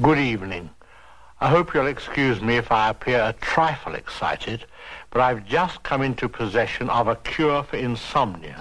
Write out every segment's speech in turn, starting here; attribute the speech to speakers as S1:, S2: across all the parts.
S1: Good evening. I hope you'll excuse me if I appear a trifle excited, but I've just come into possession of a cure for insomnia.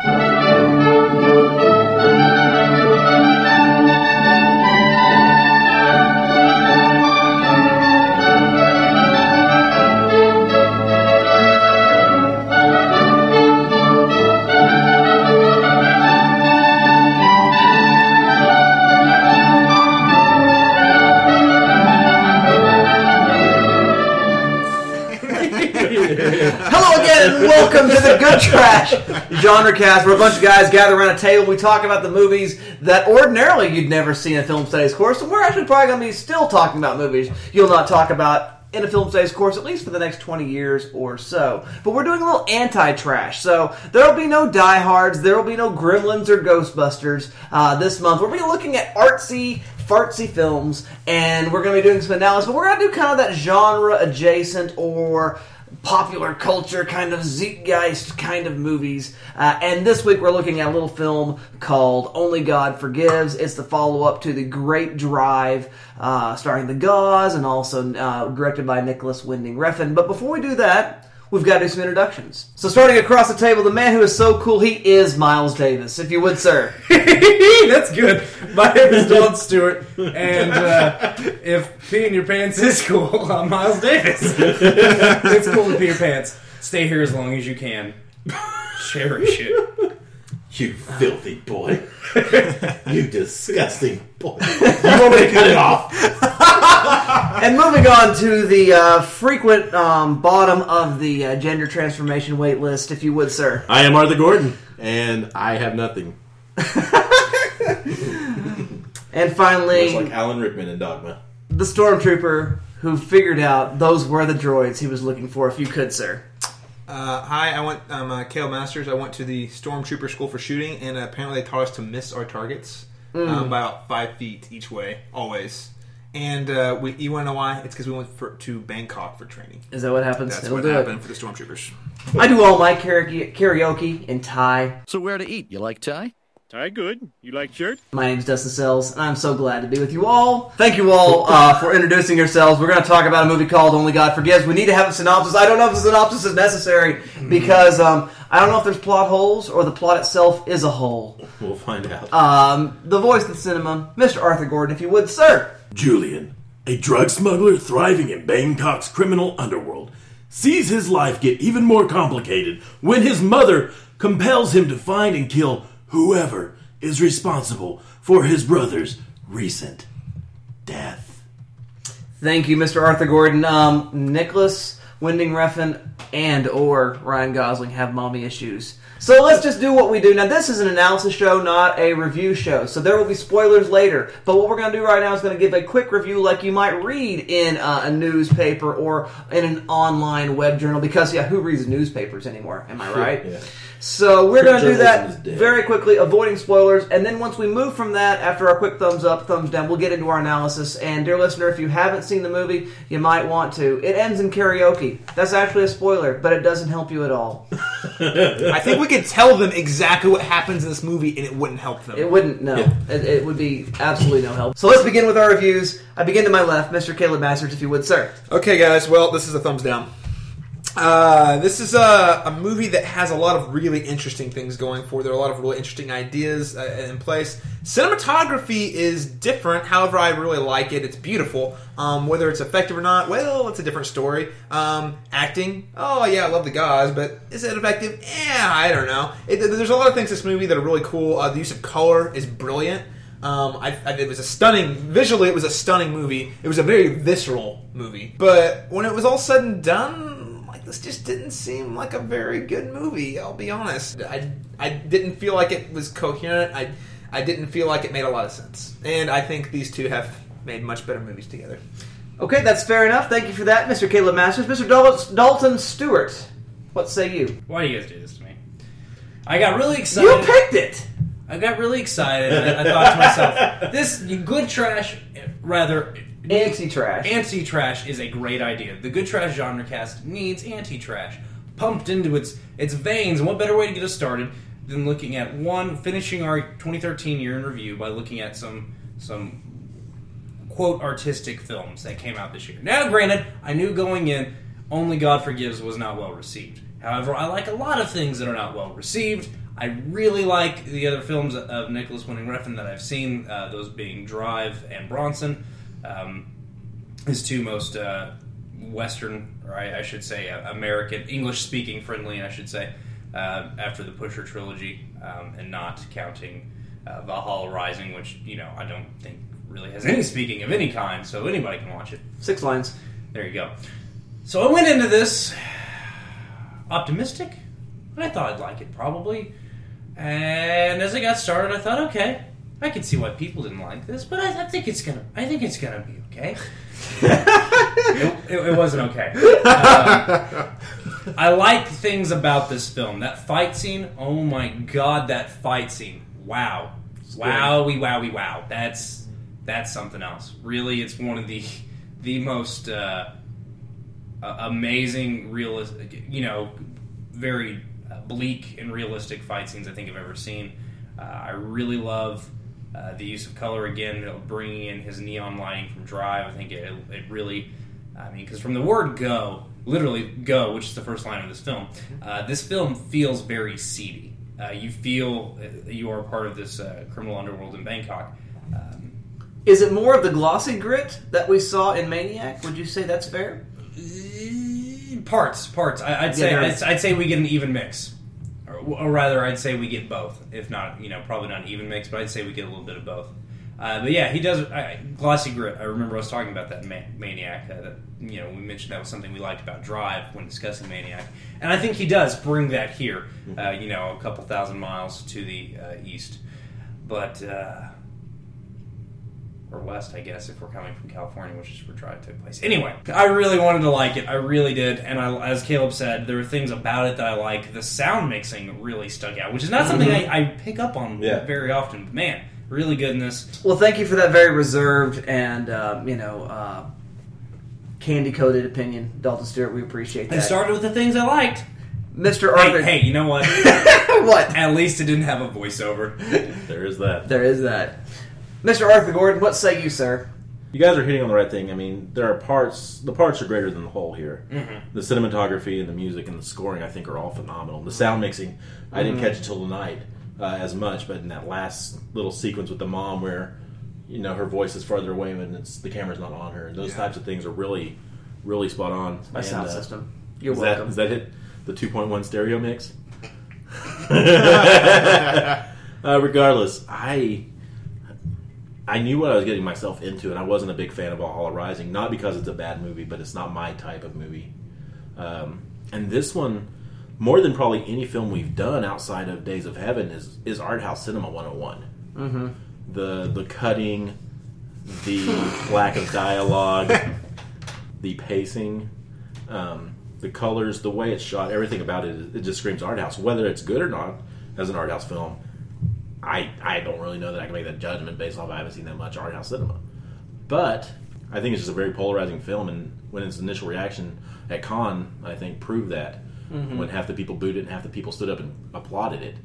S2: And welcome to the Good Trash Genre Cast, where a bunch of guys gather around a table. We talk about the movies that ordinarily you'd never see in a film studies course, and we're actually probably going to be still talking about movies you'll not talk about in a film studies course at least for the next 20 years or so. But we're doing a little anti-trash, so there'll be no diehards, there'll be no Gremlins or Ghostbusters uh, this month. To be looking at artsy fartsy films, and we're going to be doing some analysis. But we're going to do kind of that genre adjacent or popular culture kind of zeitgeist kind of movies. Uh, and this week we're looking at a little film called Only God Forgives. It's the follow up to The Great Drive, uh, starring the Gauze and also uh, directed by Nicholas Winding Refn. But before we do that, we've got to do some introductions. So starting across the table, the man who is so cool, he is Miles Davis. If you would, sir.
S3: That's good. My name is Don Stewart, and uh, if peeing your pants is cool, I'm Miles Davis. it's cool to pee your pants. Stay here as long as you can. Cherish it.
S4: You filthy boy. you disgusting boy. You want me to cut it off?
S2: And moving on to the uh, frequent um, bottom of the uh, gender transformation wait list, if you would, sir.
S4: I am Arthur Gordon, and I have nothing.
S2: And finally,
S4: Much like Alan Rickman in Dogma.
S2: the stormtrooper who figured out those were the droids he was looking for, if you could, sir.
S5: Uh, hi, I went. I'm uh, Kale Masters. I went to the Stormtrooper School for Shooting, and uh, apparently they taught us to miss our targets um, by about five feet each way, always. And uh, we, you want to know why? It's because we went for, to Bangkok for training.
S2: Is that what happens?
S5: That's
S2: It'll
S5: what happened
S2: it.
S5: for the Stormtroopers.
S2: I do all my karaoke, karaoke in Thai.
S6: So where to eat? You like Thai?
S7: Thai good. You like shirt?
S2: My name's Dustin Sells, and I'm so glad to be with you all. Thank you all uh, for introducing yourselves. We're going to talk about a movie called Only God Forgives. We need to have a synopsis. I don't know if the synopsis is necessary because um, I don't know if there's plot holes or the plot itself is a hole.
S4: We'll find out.
S2: Um, the voice of the cinema, Mr. Arthur Gordon, if you would, sir.
S8: Julian, a drug smuggler thriving in Bangkok's criminal underworld, sees his life get even more complicated when his mother compels him to find and kill whoever is responsible for his brother's recent death.
S2: Thank you, Mr. Arthur Gordon. Um, Nicholas Winding Refn and or Ryan Gosling have mommy issues. So let's just do what we do. Now, this is an analysis show, not a review show. So there will be spoilers later. But what we're going to do right now is going to give a quick review like you might read in uh, a newspaper or in an online web journal. Because, yeah, who reads newspapers anymore? Am I right?
S4: Yeah.
S2: So we're going to do that very quickly, avoiding spoilers, and then once we move from that, after our quick thumbs up, thumbs down, we'll get into our analysis. And dear listener, if you haven't seen the movie, you might want to. It ends in karaoke. That's actually a spoiler, but it doesn't help you at all.
S5: I think we could tell them exactly what happens in this movie, and it wouldn't help them.
S2: It wouldn't. No, it, it would be absolutely no help. So let's begin with our reviews. I begin to my left, Mr. Caleb Masters, if you would, sir.
S5: Okay, guys. Well, this is a thumbs down. Uh, this is a, a movie that has a lot of really interesting things going for. There are a lot of really interesting ideas uh, in place. Cinematography is different. However, I really like it. It's beautiful. Um, whether it's effective or not, well, it's a different story. Um, acting, oh yeah, I love the guys, but is it effective? Yeah, I don't know. It, there's a lot of things in this movie that are really cool. Uh, the use of color is brilliant. Um, I, I, it was a stunning visually. It was a stunning movie. It was a very visceral movie. But when it was all said and done, this just didn't seem like a very good movie. I'll be honest. I I didn't feel like it was coherent. I I didn't feel like it made a lot of sense. And I think these two have made much better movies together.
S2: Okay, that's fair enough. Thank you for that, Mr. Caleb Masters. Mr. Dal- Dalton Stewart, what say you?
S3: Why do you guys do this to me? I got really excited.
S2: You picked it.
S3: I got really excited. I, I thought to myself, "This good trash, eh, rather
S2: Anti-trash.
S3: anti-trash, is a great idea. The good trash genre cast needs anti-trash pumped into its its veins. And what better way to get us started than looking at one, finishing our 2013 year in review by looking at some some quote artistic films that came out this year. Now, granted, I knew going in, Only God Forgives was not well received. However, I like a lot of things that are not well received. I really like the other films of Nicholas Winding Refn that I've seen, uh, those being Drive and Bronson, um, his two most uh, Western, or I, I should say, uh, American, English speaking friendly, I should say, uh, after the Pusher trilogy, um, and not counting uh, Valhalla Rising, which, you know, I don't think really has any speaking of any kind, so anybody can watch it.
S2: Six lines.
S3: There you go. So I went into this optimistic, I thought I'd like it probably. And as I got started, I thought, okay, I can see why people didn't like this, but I, I think it's gonna, I think it's gonna be okay. it, it- it wasn't okay. Um, I like things about this film. That fight scene, oh my god, that fight scene! Wow, wowie, wowie, wow. That's that's something else. Really, it's one of the the most uh, uh, amazing, realistic, you know, very uh, bleak and realistic fight scenes I think I've ever seen. Uh, I really love uh, the use of color again, bringing in his neon lighting from Drive. I think it, it really, I mean, because from the word go, literally go, which is the first line of this film, uh, this film feels very seedy. Uh, you feel uh, you are part of this uh, criminal underworld in Bangkok. Um,
S2: Is it more of the glossy grit that we saw in Maniac? Would you say that's fair?
S3: parts, parts. I, I'd say I'd. I'd say we get an even mix, or, rather, I'd say we get both. If not, you know, probably not an even mix, but I'd say we get a little bit of both. Uh, but yeah, he does I, glossy grit. I remember I was talking about that in Ma- Maniac. Uh, that, you know, we mentioned that was something we liked about Drive when discussing Maniac, and I think he does bring that here. Uh, you know, a couple thousand miles to the uh, east, but. Uh, or west, I guess, if we're coming from California, which is where Drive took place. Anyway, I really wanted to like it. I really did, and I, as Caleb said, there are things about it that I like. The sound mixing really stuck out, which is not something I, I pick up on
S4: Yeah.
S3: very often. But man, really good in this.
S2: Well, thank you for that very reserved and um, you know uh, candy coated opinion, Dalton Stewart. We appreciate
S3: I
S2: that.
S3: started with the things I liked.
S2: Mr.
S3: Hey,
S2: Arthur.
S3: hey, you know what?
S2: what?
S3: At least it didn't have a voiceover.
S4: There is that.
S2: There is that. Mr. Arthur Gordon, what say you, sir?
S4: You guys are hitting on the right thing. I mean, there are parts. The parts are greater than the whole here. The cinematography and the music and the scoring, I think, are all phenomenal. The sound mixing, I didn't catch it till tonight uh, as much, but in that last little sequence with the mom, where you know her voice is farther away and it's the camera's not on her, and those types of things are really, really spot on.
S2: My
S4: And,
S2: sound
S4: uh,
S2: system. You're
S4: Is
S2: welcome.
S4: that, is that hit the 2.1 stereo mix? uh, regardless, I I knew what I was getting myself into, and I wasn't a big fan of Valhalla Rising. Not because it's a bad movie, but it's not my type of movie. Um, and this one, more than probably any film we've done outside of Days of Heaven, is is art house cinema 101. Mm-hmm. The the cutting, the lack of dialogue, the pacing, um, the colors, the way it's shot, everything about it, it just screams art house. Whether it's good or not as an art house film, I I don't really know that I can make that judgment based off I haven't seen that much art house cinema. But I think it's just a very polarizing film, and when its initial reaction at Cannes, I think proved that when half the people booed it and half the people stood up and applauded it.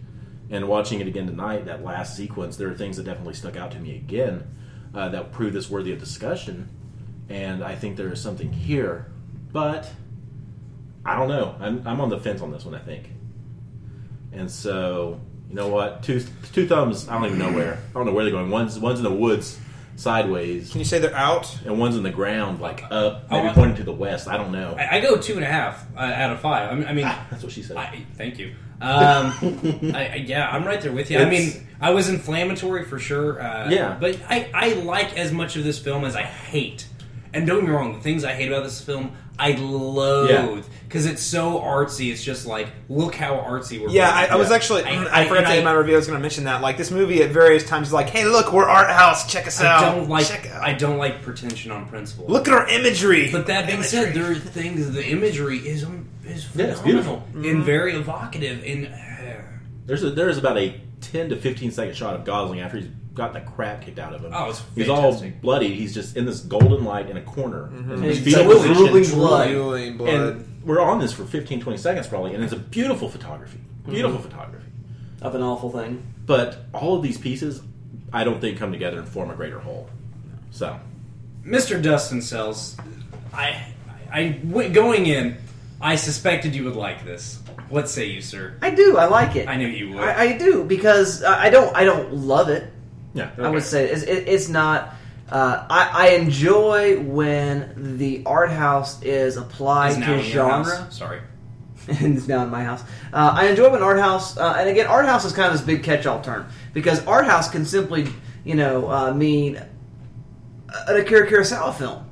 S4: And watching it again tonight, that last sequence, there are things that definitely stuck out to me again uh, that prove this worthy of discussion. And I think there is something here, but I don't know. I'm, I'm on the fence on this one. I think. And so, you know what? Two two thumbs. I don't even know where. I don't know where they're going. One's one's in the woods, sideways,
S5: Can you say they're out?
S4: and one's in the ground, like up,
S3: Oh,
S4: maybe
S3: I-
S4: pointing to the west. I don't know.
S3: I, I go two and a half uh, out of five. I mean, I mean
S4: That's what she said.
S3: I, thank you. Um, I, I, yeah, I'm right there with you. I
S4: It's-
S3: mean, I was inflammatory for sure. Uh,
S4: Yeah.
S3: but I, I like as much of this film as I hate. And don't get me wrong, the things I hate about this film, I loathe because it's so artsy. It's just like, look how artsy we're.
S5: Yeah, I. I was actually.
S3: I-
S5: I,
S3: I-
S5: forgot to say in my review. I was going to mention that. Like this movie, at various times, is like, "Hey, look, we're art house. Check us
S3: I
S5: out.
S3: don't like.
S5: Check out.
S3: I don't like pretension on principle.
S5: Look at our imagery."
S3: But that being
S5: Imagery.
S3: said, there are things. The imagery is um, is
S4: Yeah, it's
S3: phenomenal
S4: beautiful.
S3: and very evocative. And uh,
S4: There's a, there is about a 10 to 15 second shot of Gosling after he's got the crap kicked out of him.
S3: Oh, it's
S4: he's
S3: fantastic.
S4: all bloody. He's just in this golden light in a corner. And his
S2: He's
S4: fetal
S2: drooling
S4: position.
S2: blood.
S5: Blood.
S4: And we're on this for 15, 20 seconds probably, and it's a beautiful photography. Beautiful
S3: Mm-hmm.
S4: photography.
S2: Of an awful thing.
S4: But all of these pieces, I don't think come together and form a greater whole. So,
S3: Mr. Dustin Sells, I, I, I- going in, I suspected you would like this. What say you, sir?
S2: I do. I like it.
S3: I knew you would.
S2: I, I do because I I don't. I don't love it.
S4: Yeah,
S2: I would say it's, it, it's not. Uh, I, I enjoy when the art house is applied to genre.
S3: Sorry.
S2: and it's now in my house. Uh, I enjoy when art house, uh, and again, art house is kind of this big catch-all term because art house can simply, you know, uh, mean an Akira Kurosawa film,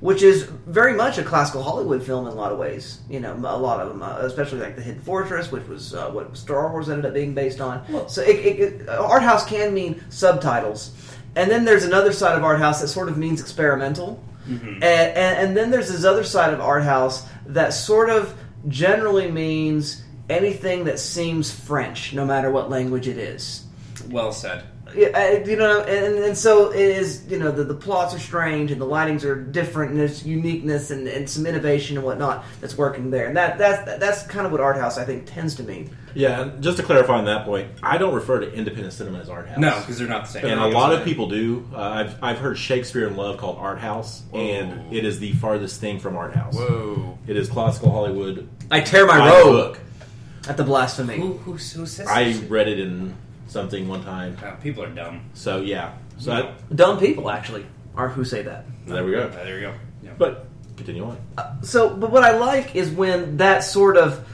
S2: which is very much a classical Hollywood film in a lot of ways. You know, a lot of them, uh, especially like the Hidden Fortress, which was uh, what Star Wars ended up being based on. Well, so, it, it, it, art house can mean subtitles, and then there's another side of art house that sort of means experimental. And, and, and then there's this other side of art house that sort of generally means anything that seems French, no matter what language it is.
S3: Well said.
S2: Yeah, you know, and, and so it is. You know, the, the plots are strange and the lightings are different, and there's uniqueness and, and some innovation and whatnot that's working there. And that that's that's kind of what art house I think tends to mean.
S4: Yeah, and just to clarify on that point, I don't refer to independent cinema as art house.
S3: No, because they're not the same.
S4: and a lot of people do. Uh, I've I've heard Shakespeare in Love called art house, and it is the farthest thing from art house.
S5: Whoa.
S4: It is classical Hollywood.
S2: I tear my robe
S4: book.
S2: at the blasphemy.
S3: Who, who, who says
S4: I read it in something one time.
S3: Oh, people are dumb.
S4: So yeah, so I-
S2: Dumb people actually are who say that.
S4: there we go.
S3: Uh, there you go. Yeah.
S4: But continue on.
S2: so but what I like is when that sort of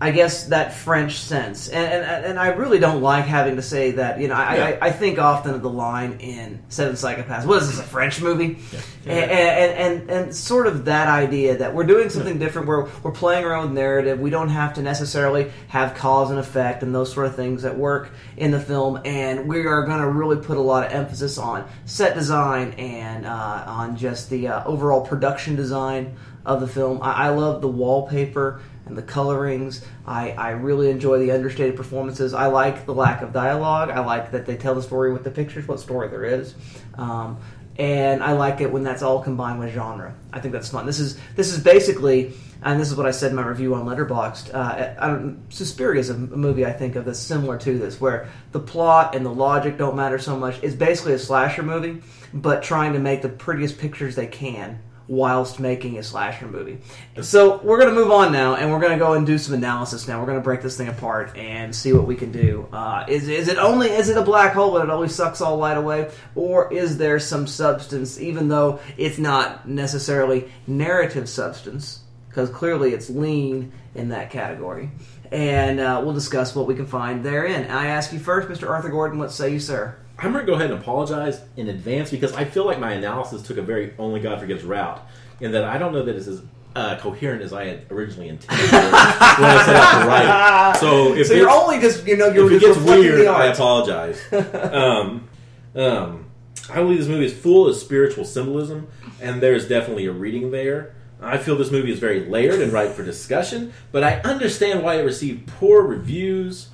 S2: I guess that French sense, and and, and I really don't like having to say that. You know, I,
S4: Yeah.
S2: I, I think often of the line in Seven Psychopaths. What is this? A French movie?
S4: Yeah.
S2: And, and, and and sort of that idea that we're doing something different. We're we're playing around with narrative. We don't have to necessarily have cause and effect and those sort of things that work in the film. And we are going to really put a lot of emphasis on set design and uh, on just the uh, overall production design of the film. I, I love the wallpaper and the colorings. I, I really enjoy the understated performances. I like the lack of dialogue. I like that they tell the story with the pictures, what story there is. Um, and I like it when that's all combined with genre. I think that's fun. This is this is basically, and this is what I said in my review on Letterboxd. Uh, I don't, Suspiria is a movie I think of that's similar to this, where the plot and the logic don't matter so much. It's basically a slasher movie, but trying to make the prettiest pictures they can whilst making a slasher movie. So we're going to move on now, and we're going to go and do some analysis now. We're going to break this thing apart and see what we can do. Uh, is is it only is it a black hole and it always sucks all light away, or is there some substance, even though it's not necessarily narrative substance? Because clearly it's lean in that category. And uh, we'll discuss what we can find therein. I ask you first, Mr. Arthur Gordon, what say you, sir?
S4: I'm going to go ahead and apologize in advance because I feel like my analysis took a very only God forgives route, in that I don't know that it's as uh, coherent as I had originally intended when I set out to write. So if
S2: so you're only just you know you're
S4: if it gets weird, I apologize. um, um, I believe this movie is full of spiritual symbolism, and there's definitely a reading there. I feel this movie is very layered and ripe for discussion, but I understand why it received poor reviews.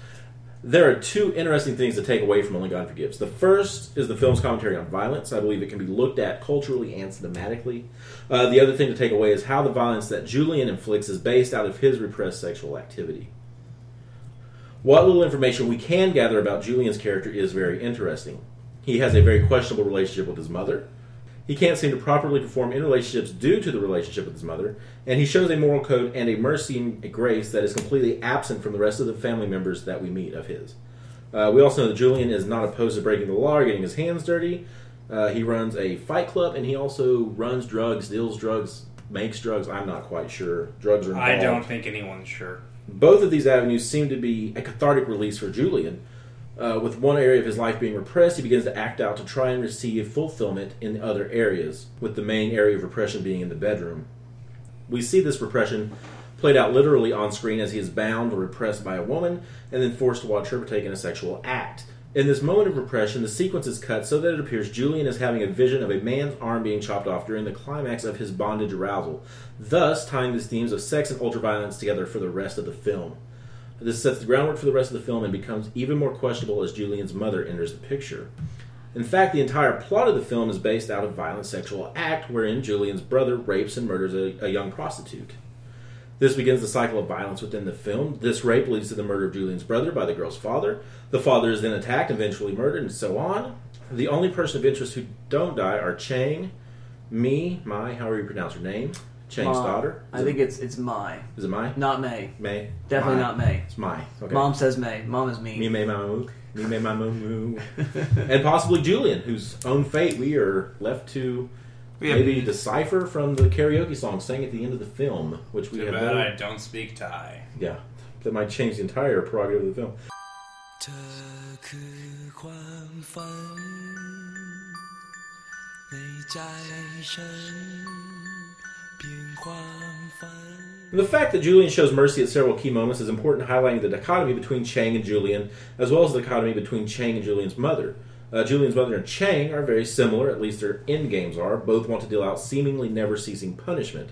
S4: There are two interesting things to take away from Only God Forgives. The first is the film's commentary on violence. I believe it can be looked at culturally and cinematically. Uh, the other thing to take away is how the violence that Julian inflicts is based out of his repressed sexual activity. What little information we can gather about Julian's character is very interesting. He has a very questionable relationship with his mother. He can't seem to properly perform in relationships due to the relationship with his mother, and he shows a moral code and a mercy and a grace that is completely absent from the rest of the family members that we meet of his. Uh, we also know that Julian is not opposed to breaking the law or getting his hands dirty. Uh, he runs a fight club, and he also runs drugs, deals drugs, makes drugs. I'm not quite sure. Drugs are involved.
S3: I don't think anyone's sure.
S4: Both of these avenues seem to be a cathartic release for Julian. Uh, with one area of his life being repressed, he begins to act out to try and receive fulfillment in the other areas, with the main area of repression being in the bedroom. We see this repression played out literally on screen as he is bound or repressed by a woman and then forced to watch her partake in a sexual act. In this moment of repression, the sequence is cut so that it appears Julian is having a vision of a man's arm being chopped off during the climax of his bondage arousal, thus tying these themes of sex and ultraviolence together for the rest of the film. This sets the groundwork for the rest of the film and becomes even more questionable as Julian's mother enters the picture. In fact, the entire plot of the film is based out of violent sexual act wherein Julian's brother rapes and murders a, a young prostitute. This begins the cycle of violence within the film. This rape leads to the murder of Julian's brother by the girl's father. The father is then attacked, eventually murdered, and so on. The only person of interest who don't die are Chang, Me, my, however you pronounce her name, Chang's
S2: Mom.
S4: daughter.
S2: I
S4: Is
S2: think
S4: it,
S2: it's it's Mai,
S4: is it my?
S2: not May.
S4: May.
S2: Definitely
S4: My.
S2: not May.
S4: It's my. Okay.
S2: Mom says May. Mom is me.
S4: Me, May, my moo. Me, May, my moo, moo. and possibly Julian, whose own fate we are left to
S5: We have-
S4: maybe decipher from the karaoke song sang at the end of the film, which we
S3: Too
S4: have
S3: bad
S4: no-
S3: I don't speak Thai.
S4: Yeah, that might change the entire prerogative of the film.
S6: 这คือความฝันในใจฉัน
S4: The fact that Julian shows mercy at several key moments is important, highlighting the dichotomy between Chang and Julian, as well as the dichotomy between Chang and Julian's mother. Uh, Julian's mother and Chang are very similar, at least their end games are. Both want to deal out seemingly never ceasing punishment.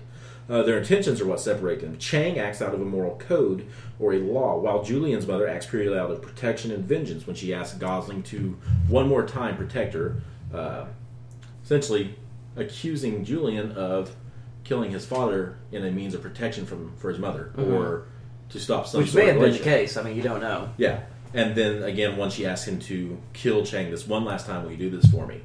S4: Uh, their intentions are what separate them. Chang acts out of a moral code or a law, while Julian's mother acts purely out of protection and vengeance when she asks Gosling to one more time protect her, uh, essentially accusing Julian of killing his father in a means of protection from for his mother or to stop some
S2: Mm-hmm. Which may have been the case. I mean, you don't know.
S4: Yeah. And then again, once she asks him to kill Chang this one last time, will you do this for me?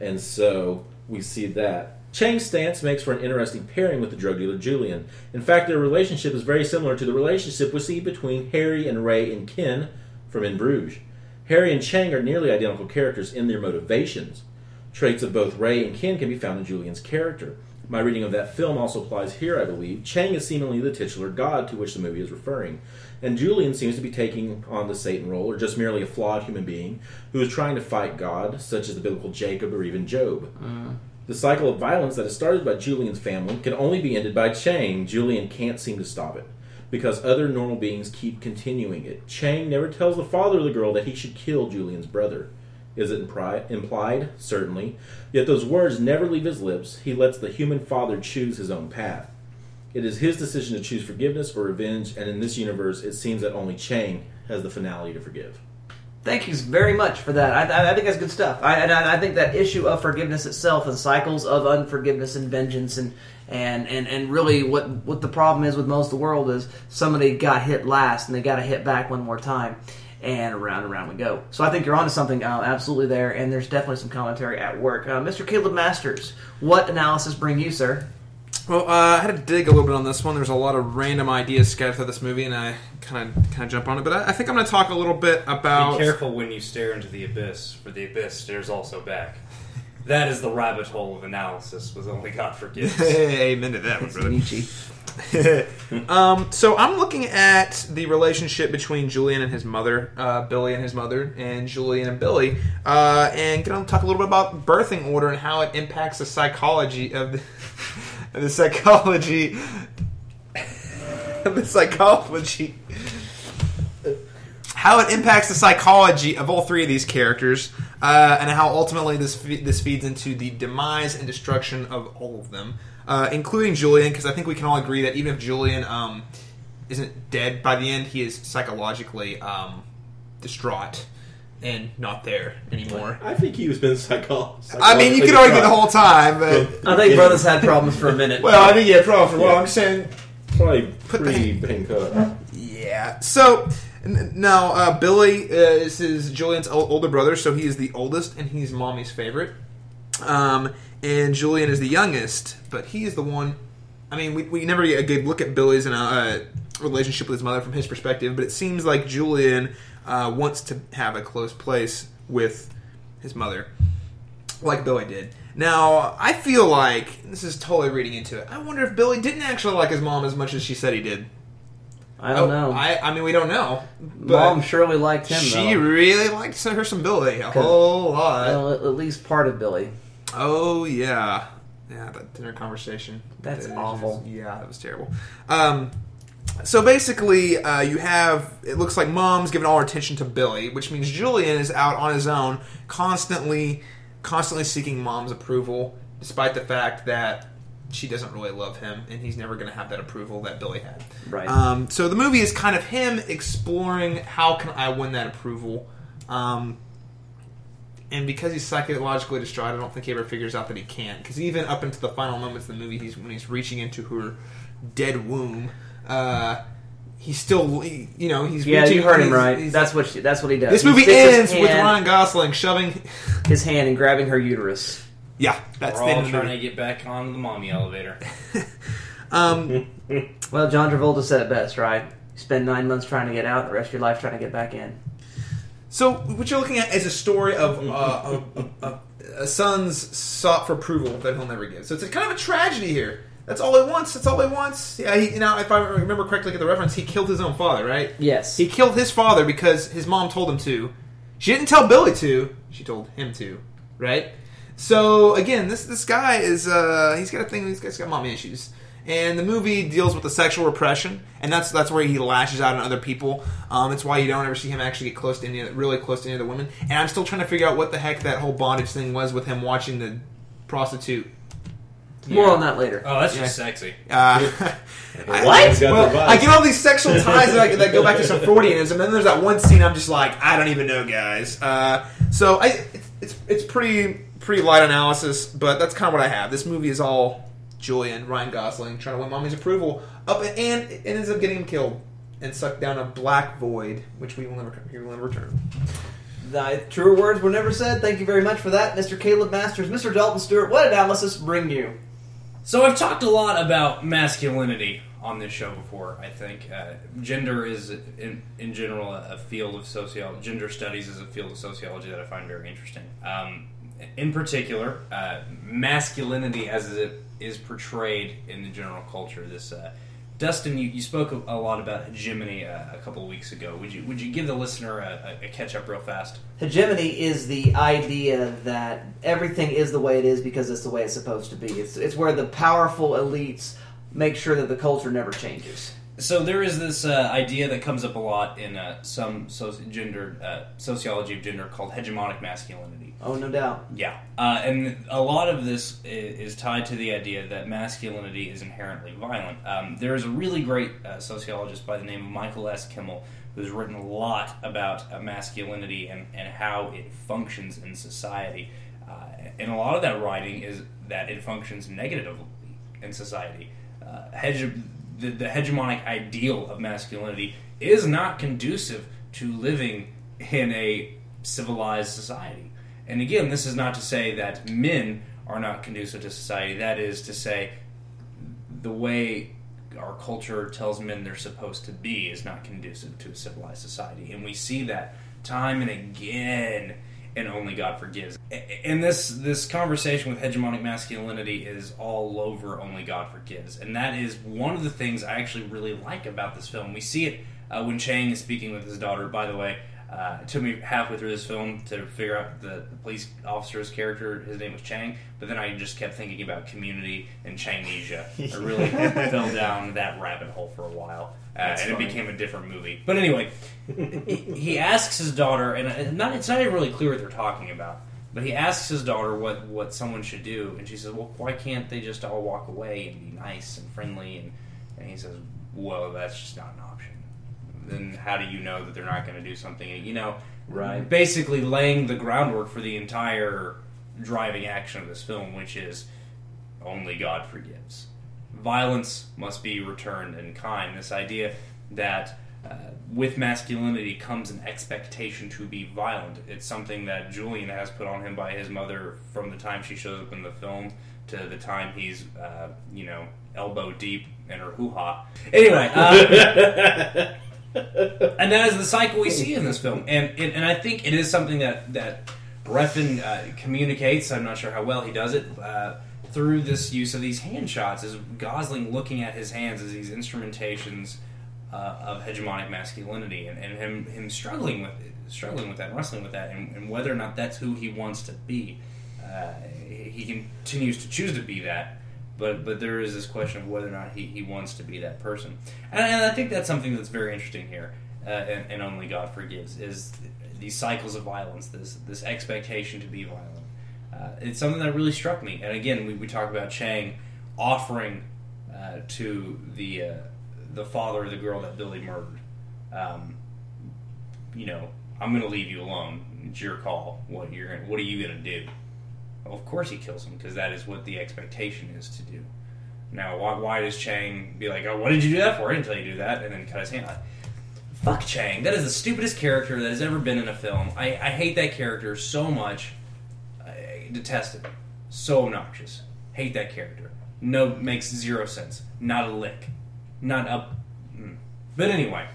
S4: And so we see that. Chang's stance makes for an interesting pairing with the drug dealer Julian. In fact, their relationship is very similar to the relationship we see between Harry and Ray and Ken from In Bruges. Harry and Chang are nearly identical characters in their motivations. Traits of both Ray and Ken can be found in Julian's character. My reading of that film also applies here, I believe. Chang is seemingly the titular god to which the movie is referring, and Julian seems to be taking on the Satan role, or just merely a flawed human being who is trying to fight God, such as the biblical Jacob or even Job. Uh. The cycle of violence that is started by Julian's family can only be ended by Chang. Julian can't seem to stop it because other normal beings keep continuing it. Chang never tells the father of the girl that he should kill Julian's brother. Is it impri- implied? Certainly. Yet those words never leave his lips. He lets the human father choose his own path. It is his decision to choose forgiveness or revenge, and in this universe, it seems that only Chang has the finality to forgive.
S2: Thank you very much for that. I, I, think that's good stuff. I, and I, I think that issue of forgiveness itself and cycles of unforgiveness and vengeance and and and, and really what what the problem is with most of the world is somebody got hit last and they got to hit back one more time. And around and around we go. So I think you're onto something uh, absolutely there, and there's definitely some commentary at work. Uh, Mr. Caleb Masters, what analysis bring you, sir?
S5: Well, uh, I had to dig a little bit on this one. There's a lot of random ideas scattered through this movie, and I kind of kind of jump on it. But I, I think I'm going to talk a little bit about.
S3: Be careful when you stare into the abyss, for the abyss stares also back. That is the rabbit hole of analysis, was only God forgives.
S5: Amen to that one, brother.
S2: Nietzsche.
S5: um, so I'm looking at the relationship between Julian and his mother, uh, Billy and his mother, and Julian and Billy, uh, and to talk a little bit about birthing order and how it impacts the psychology of the, the psychology of the psychology. How it impacts the psychology of all three of these characters, uh, and how ultimately this fe- this feeds into the demise and destruction of all of them, uh, including Julian. Because I think we can all agree that even if Julian um, isn't dead by the end, he is psychologically um, distraught and not there anymore.
S4: I think he was been psycho.
S5: I mean, you could argue the whole time, but
S2: I think brothers had problems for a minute.
S5: well, I think yeah, problem for a while. I'm saying
S4: probably
S5: Put the-
S4: pre Bangkok.
S5: Yeah. So now uh, Billy uh, is his Julian's o- older brother, so he is the oldest and he's mommy's favorite. Um, and Julian is the youngest, but he is the one. I mean, we, we never get a good look at Billy's and uh, relationship with his mother from his perspective, but it seems like Julian uh, wants to have a close place with his mother, like Billy did. Now, I feel like this is totally reading into it. I wonder if Billy didn't actually like his mom as much as she said he did.
S2: I don't
S5: Oh,
S2: know.
S5: I, I mean, we don't know. But
S2: Mom surely liked him.
S5: she
S2: though.
S5: really liked her some Billy a whole lot.
S2: Well, at least part of Billy.
S5: Oh yeah, yeah. That dinner conversation.
S2: That's
S5: That
S2: awful.
S5: just- yeah, that was terrible. Um, so basically, uh, you have it looks like mom's giving all her attention to Billy, which means Julian is out on his own, constantly, constantly seeking mom's approval, despite the fact that she doesn't really love him, and he's never going to have that approval that Billy had.
S2: Right.
S5: Um, so the movie is kind of him exploring how can I win that approval. Um, and because he's psychologically distraught, I don't think he ever figures out that he can't. Because even up into the final moments of the movie, he's when he's reaching into her dead womb, uh, he's still, he- you know, he's
S2: yeah,
S5: reaching.
S2: you heard him
S5: he's-
S2: right.
S5: he's-
S2: that's what she, that's what he does.
S5: this
S2: He
S5: movie
S2: sticks his
S5: ends with
S2: hand-
S5: Ryan Gosling shoving.
S2: his hand and grabbing her uterus.
S5: Yeah, that's
S3: We're
S5: the
S3: all
S5: end of the
S3: trying
S5: movie.
S3: to get back on the mommy elevator.
S5: Um,
S2: Well, John Travolta said it best, right? You spend nine months trying to get out, the rest of your life trying to get back in.
S5: So what you're looking at is a story of uh, a, a, a, son's sought for approval that he'll never give. So it's a kind of a tragedy here. That's all he wants. That's all he wants. Yeah, he, you know, if I remember correctly, at the reference, he killed his own father, right?
S2: Yes.
S5: He killed his father because his mom told him to. She didn't tell Billy to. She told him to, right? So again, this this guy is uh, he's got a thing. Got, he's got mommy issues, and the movie deals with the sexual repression, and that's that's where he lashes out on other people. Um, it's why you don't ever see him actually get close to any really close to any other women. And I'm still trying to figure out what the heck that whole bondage thing was with him watching the prostitute.
S2: More on that later.
S3: Oh, that's
S5: Yeah.
S3: just sexy.
S5: Uh,
S4: What?
S5: well, I get all these sexual ties that, I, that go back to some Freudianism, and then there's that one scene I'm just like, I don't even know, guys. Uh, so I, it's, it's it's pretty pretty light analysis, but that's kind of what I have. This movie is all joy and Ryan Gosling trying to win mommy's approval, up and it ends up getting him killed and sucked down a black void, which we will never he will never return.
S2: The truer words were never said. Thank you very much for that, Mr. Caleb Masters. Mr. Dalton Stewart, what analysis bring you?
S3: So I've talked a lot about masculinity on this show before. I think uh, gender is, in, in general, a, a field of sociology. Gender studies is a field of sociology that I find very interesting. Um, in particular, uh, masculinity as it is portrayed in the general culture. This uh, Dustin, you, you spoke a, lot about hegemony uh, a couple of weeks ago. Would you would you give the listener a, a catch up real fast?
S2: Hegemony is the idea that everything is the way it is because it's the way it's supposed to be. It's, it's where the powerful elites make sure that the culture never changes.
S3: So there is this uh, idea that comes up a lot in uh, some soci- gender uh, sociology of gender called hegemonic masculinity.
S2: Oh, no doubt.
S3: Yeah, uh, and a lot of this is tied to the idea that masculinity is inherently violent. Um, there is a really great uh, sociologist by the name of Michael S. Kimmel who's written a lot about uh, masculinity and, and how it functions in society. Uh, and a lot of that writing is that it functions negatively in society. Uh, hege- the, the hegemonic ideal of masculinity is not conducive to living in a civilized society. And again, this is not to say that men are not conducive to society. That is to say, the way our culture tells men they're supposed to be is not conducive to a civilized society. And we see that time and again in Only God Forgives. And this this conversation with hegemonic masculinity is all over Only God Forgives. And that is one of the things I actually really like about this film. We see it uh, when Chang is speaking with his daughter, by the way. Uh, it took me halfway through this film to figure out the, the police officer's character. His name was Chang, but then I just kept thinking about Community and Changnesia. I really fell down that rabbit hole for a while, uh, and it became a different movie. But anyway, he, he asks his daughter, and uh, not, it's not even really clear what they're talking about. But he asks his daughter what, what someone should do, and she says, "Well, why can't they just all walk away and be nice and friendly?" And, and he says, "Well, that's just not an option." Then how do you know that they're not going to do something? You know,
S2: Right.
S3: Basically, laying the groundwork for the entire driving action of this film, which is only God forgives. Violence must be returned in kind. This idea that uh, with masculinity comes an expectation to be violent. It's something that Julian has put on him by his mother from the time she shows up in the film to the time he's, uh, you know, elbow deep in her hoo ha. Anyway, uh, and that is the cycle we see in this film, and and, and I think it is something that that Refn uh, communicates. I'm not sure how well he does it uh, through this use of these hand shots. Is Gosling looking at his hands as these instrumentations uh, of hegemonic masculinity, and, and him him struggling with it, struggling with that, wrestling with that, and, and whether or not that's who he wants to be. Uh, he continues to choose to be that, but but there is this question of whether or not he, he wants to be that person, and, and I think that's something that's very interesting here, uh, and, and only God forgives is these cycles of violence, this this expectation to be violent. Uh, it's something that really struck me, and again, we, we talk about Chang offering uh, to the uh, the father of the girl that Billy murdered. Um, you know, I'm going to leave you alone. It's your call. What you're what are you going to do? Of course he kills him because that is what the expectation is to do. Now, why, why does Chang be like, "Oh, what did you do that for? I didn't tell you to do that," and then cut his hand off? Fuck Chang. That is the stupidest character that has ever been in a film. I, I hate that character so much. I detest it So obnoxious. Hate that character. No, makes zero sense. Not a lick. Not a. mm. But anyway.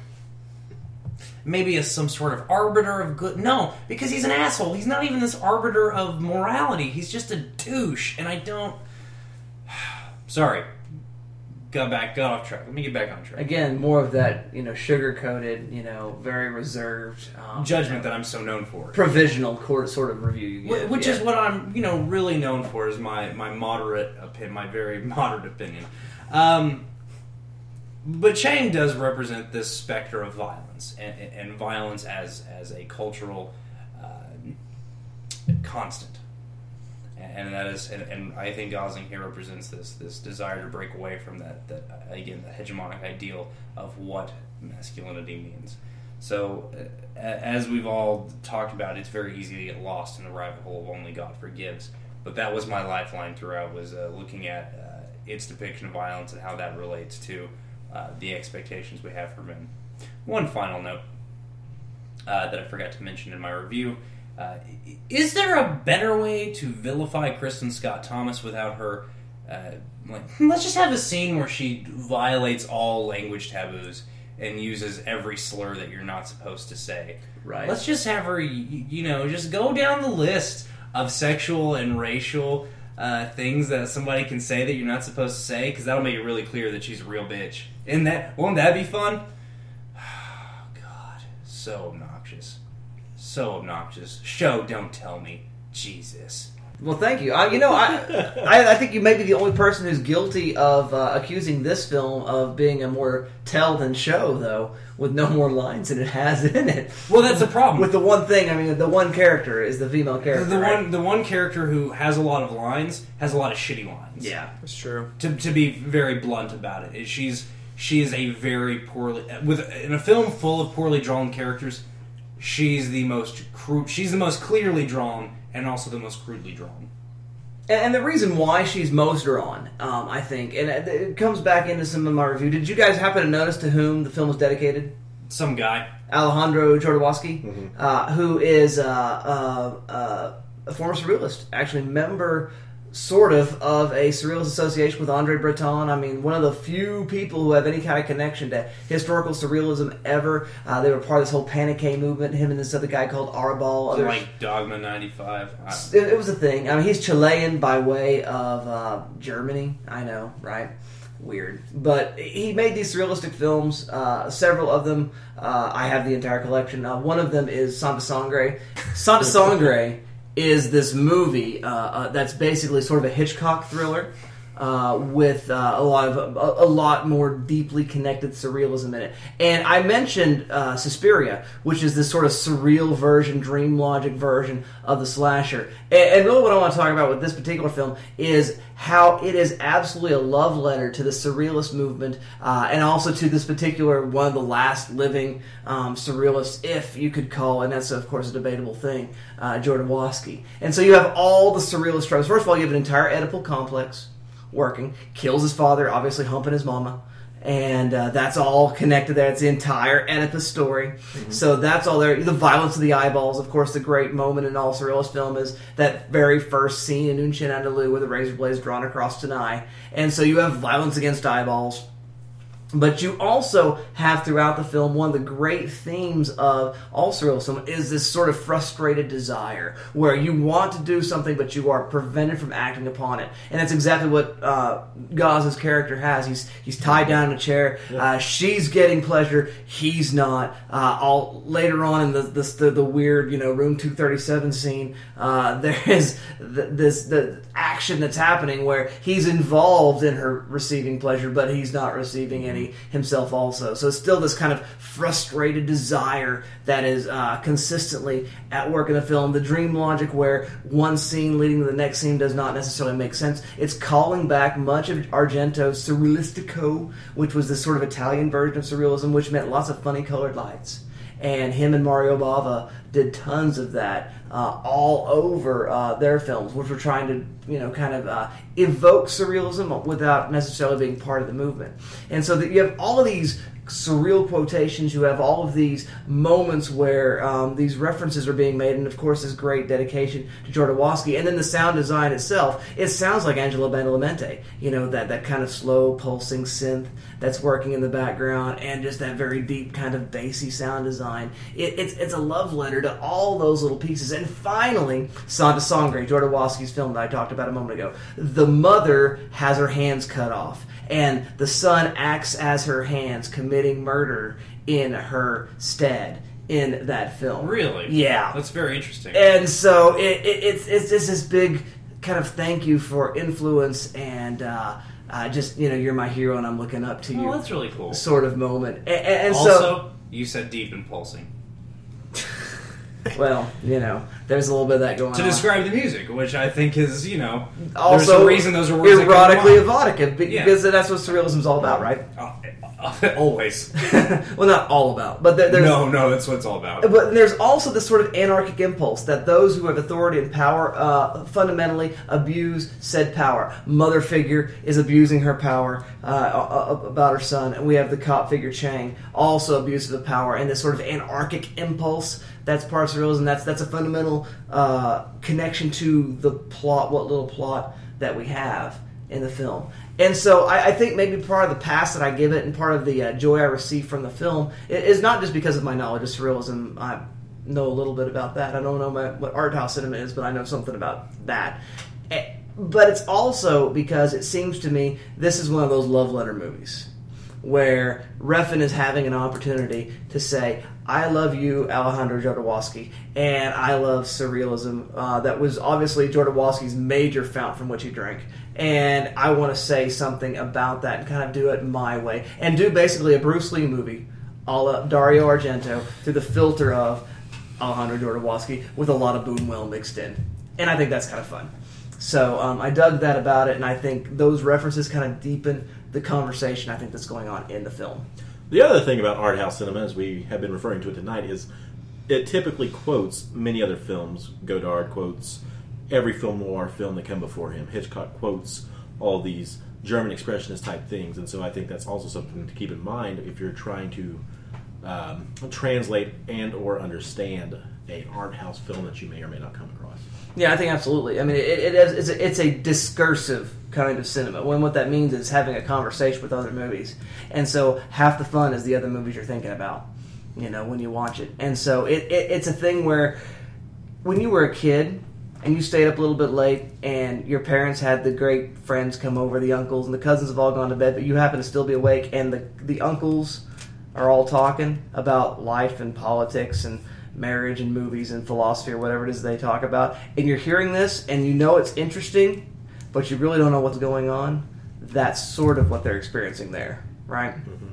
S3: Maybe as some sort of arbiter of good. No, because he's an asshole. He's not even this arbiter of morality. He's just a douche. And I don't. Sorry. Got back, got off track. Let me get back on track.
S2: Again, more of that, you know, sugar coated, you know, very reserved um,
S3: Judgment that I'm so known for.
S2: provisional court sort of review you give.
S3: which
S2: yeah.
S3: is what I'm, you know, really known for is my my moderate opinion, my very moderate opinion. Um, but Chang does represent this specter of violence and, and- and violence as as a cultural uh, constant, and, that is, and, and I think Gosling here represents this this desire to break away from that that again the hegemonic ideal of what masculinity means. So, uh, as we've all talked about, it's very easy to get lost in the rabbit hole of only God forgives. But that was my lifeline throughout was uh, looking at uh, its depiction of violence and how that relates to uh, the expectations we have for men. One final note uh, that I forgot to mention in my review: uh, Is there a better way to vilify Kristin Scott Thomas without her? Uh, like, let's just have a scene where she violates all language taboos and uses every slur that you're not supposed to say.
S2: Right.
S3: Let's just have her, you know, just go down the list of sexual and racial uh, things that somebody can say that you're not supposed to say, because that'll make it really clear that she's a real bitch. And that won't that be fun? God, so obnoxious, so obnoxious. Show, don't tell me, Jesus.
S2: Well, thank you. I, you know, I, I I think you may be the only person who's guilty of uh, accusing this film of being a more tell than show, though, with no more lines than it has in it.
S3: Well, that's the problem.
S2: With the one thing, I mean, the one character is the female character.
S3: the
S2: right?
S3: one, the one character who has a lot of lines has a lot of shitty lines.
S2: Yeah.
S5: That's true.
S3: to, to be very blunt about it, is she's she is a very poorly with in a film full of poorly drawn characters. She's the most crude. She's the most clearly drawn and also the most crudely drawn.
S2: And, and the reason why she's most drawn, um, I think, and it, it comes back into some of my review. Did you guys happen to notice to whom the film was dedicated?
S3: Some guy.
S2: Alejandro Jodorowsky, uh, who is uh, uh, uh, a former surrealist, actually member, sort of, of a surrealist association with Andre Breton. I mean, one of the few people who have any kind of connection to historical surrealism ever. Uh, they were part of this whole Panique movement. Him and this other guy called Arrabal. others-
S3: Like Dogma ninety five.
S2: it, it was a thing. I mean, he's Chilean by way of uh, Germany. I know, right? Weird, but he made these surrealistic films. Uh, several of them, uh, I have the entire collection. Uh, one of them is Santa Sangre. Santa Sangre is this movie uh, uh, that's basically sort of a Hitchcock thriller. Uh, with uh, a lot of a, a lot more deeply connected surrealism in it, and I mentioned uh, Suspiria, which is this sort of surreal version, dream logic version of the slasher. And, and really, what I want to talk about with this particular film is how it is absolutely a love letter to the surrealist movement, uh, and also to this particular one of the last living um, surrealists, if you could call, and that's of course a debatable thing, uh, Jodorowsky. And so you have all the surrealist tropes. First of all, you have an entire Oedipal complex working, kills his father, obviously humping his mama. And uh, that's all connected there. It's the entire Oedipus story. So that's all there. The violence of the eyeballs, of course, the great moment in all surrealist film is that very first scene in Un Chien Andalou where the razor blade is drawn across an eye. And so you have violence against eyeballs. But you also have throughout the film one of the great themes of all surrealism is this sort of frustrated desire where you want to do something but you are prevented from acting upon it, and that's exactly what uh, Gaz's character has. He's he's tied down in a chair. Uh, she's getting pleasure. He's not. Uh, all later on in the this, the the weird you know room two thirty seven scene, uh, there is th- this the action that's happening where he's involved in her receiving pleasure, but he's not receiving any himself also. So it's still this kind of frustrated desire that is uh, consistently at work in the film. The dream logic where one scene leading to the next scene does not necessarily make sense. It's calling back much of Argento's Surrealistico, which was this sort of Italian version of surrealism, which meant lots of funny colored lights and him and Mario Bava did tons of that uh, all over uh, their films, which were trying to, you know, kind of uh, evoke surrealism without necessarily being part of the movement. And so that you have all of these surreal quotations. You have all of these moments where um, these references are being made, and of course, this great dedication to Jodorowsky. And then the sound design itself, it sounds like Angelo Badalamenti. You know that that kind of slow pulsing synth that's working in the background, and just that very deep kind of bassy sound design. It, it's it's a love letter to all those little pieces. And finally, Santa Sangre, Jodorowsky's film that I talked about a moment ago. The mother has her hands cut off and the son acts as her hands, committing murder in her stead in that film.
S3: Really?
S2: Yeah.
S3: That's very interesting.
S2: And so it, it, it's it's just this big kind of thank you for influence and uh, uh, just you know you're my hero and I'm looking up to you
S3: oh, that's really cool.
S2: sort of moment. And, and, and
S3: also,
S2: so
S3: you said deep and pulsing.
S2: well you know there's a little bit of that going on.
S3: To
S2: on.
S3: describe the music, which I think is, you know, there's
S2: also
S3: a reason those are words
S2: erotically evocative be-
S3: Yeah.
S2: because that's what surrealism's all about, right?
S3: Uh, Always.
S2: well, not all about, but there, there's
S3: no, no, that's what it's all about.
S2: But there's also this sort of anarchic impulse that those who have authority and power uh, fundamentally abuse said power. Mother figure is abusing her power uh, uh, about her son, and we have the cop figure Chang also abuses the power, and this sort of anarchic impulse that's part of. That's that's a fundamental uh, connection to the plot, what little plot that we have in the film. And so I, I think maybe part of the pass that I give it and part of the uh, joy I receive from the film is not just because of my knowledge of surrealism. I know a little bit about that. I don't know my, what art house cinema is, but I know something about that. Eh, But it's also because it seems to me this is one of those love letter movies where Refn is having an opportunity to say, I love you, Alejandro Jodorowsky, and I love surrealism. Uh, that was obviously Jodorowsky's major fount from which he drank. And I want to say something about that and kind of do it my way. And do basically a Bruce Lee movie, a la Dario Argento, through the filter of Alejandro Jodorowsky with a lot of Buñuel mixed in. And I think that's kind of fun. So um, I dug that about it, and I think those references kind of deepen the conversation I think that's going on in the film.
S4: The other thing about art house cinema, as we have been referring to it tonight, is it typically quotes many other films. Godard quotes every film noir film that came before him. Hitchcock quotes all these German expressionist type things, and so I think that's also something to keep in mind if you're trying to um, translate and or understand a art house film that you may or may not come across.
S2: Yeah, I think absolutely. I mean, it, it is, it's, a, it's a discursive kind of cinema. When what that means is having a conversation with other movies, and so half the fun is the other movies you're thinking about. You know, when you watch it, and so it, it it's a thing where when you were a kid and you stayed up a little bit late, and your parents had the great friends come over, the uncles and the cousins have all gone to bed, but you happen to still be awake, and the the uncles are all talking about life and politics and marriage and movies and philosophy or whatever it is they talk about, and you're hearing this and you know it's interesting, but you really don't know what's going on. That's sort of what they're experiencing there, right? Mm-hmm.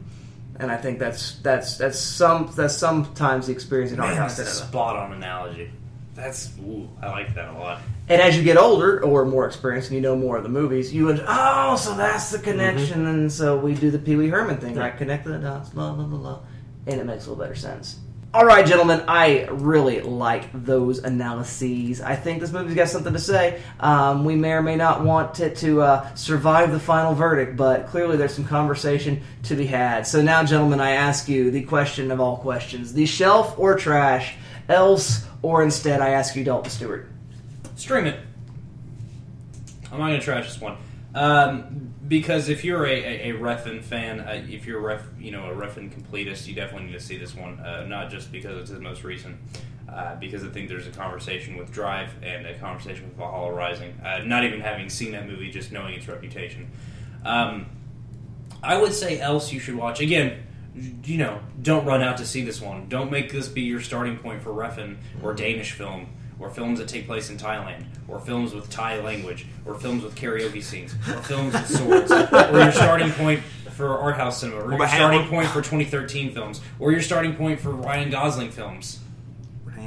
S2: And I think that's that's that's some that's sometimes the experience in
S3: Man,
S2: house
S3: that's a spot on analogy. That's ooh, I like that a lot.
S2: And as you get older or more experienced and you know more of the movies, you would oh, so that's the connection, mm-hmm. and so we do the Pee Wee Herman thing, right? Connect the dots, la la la la, and it makes a little better sense. All right, gentlemen, I really like those analyses. I think this movie's got something to say. Um, we may or may not want it to uh, survive the final verdict, but clearly there's some conversation to be had. So now, gentlemen, I ask you the question of all questions: the shelf or trash? Else or instead, I ask you, Dalton Stewart.
S3: Stream it. I'm not gonna trash this one. Um, because if you're a, a, a Refn fan, uh, if you're a ref, you know a Refn completist, you definitely need to see this one. Uh, not just because it's his most recent, uh, because I think there's a conversation with Drive and a conversation with Valhalla Rising. Uh, not even having seen that movie, just knowing its reputation. Um, I would say else you should watch again. You know, don't run out to see this one. Don't make this be your starting point for Refn or Danish film or films that take place in Thailand or films with Thai language or films with karaoke scenes or films with swords or your starting point for art house cinema or your starting point for 2013 films or your starting point for Ryan Gosling films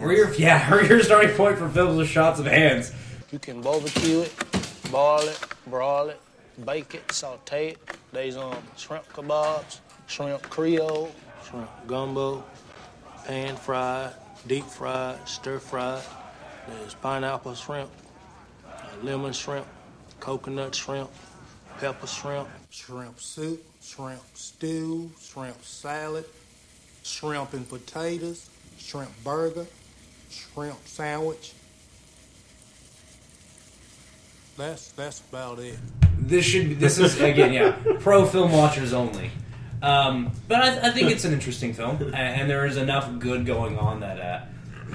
S3: or your yeah or your starting point for films with shots of hands.
S9: You can barbecue it, boil it, broil it, bake it, saute it. There's um shrimp kebabs, shrimp creole, shrimp gumbo, pan fried, deep fried, stir fried. There's pineapple shrimp, uh, lemon shrimp, coconut shrimp, pepper shrimp, shrimp soup, shrimp stew, shrimp salad, shrimp and potatoes, shrimp burger, shrimp sandwich. That's that's about it.
S3: This should be, this is again yeah pro film watchers only. Um, but I, I think it's an interesting film, and, and there is enough good going on that uh,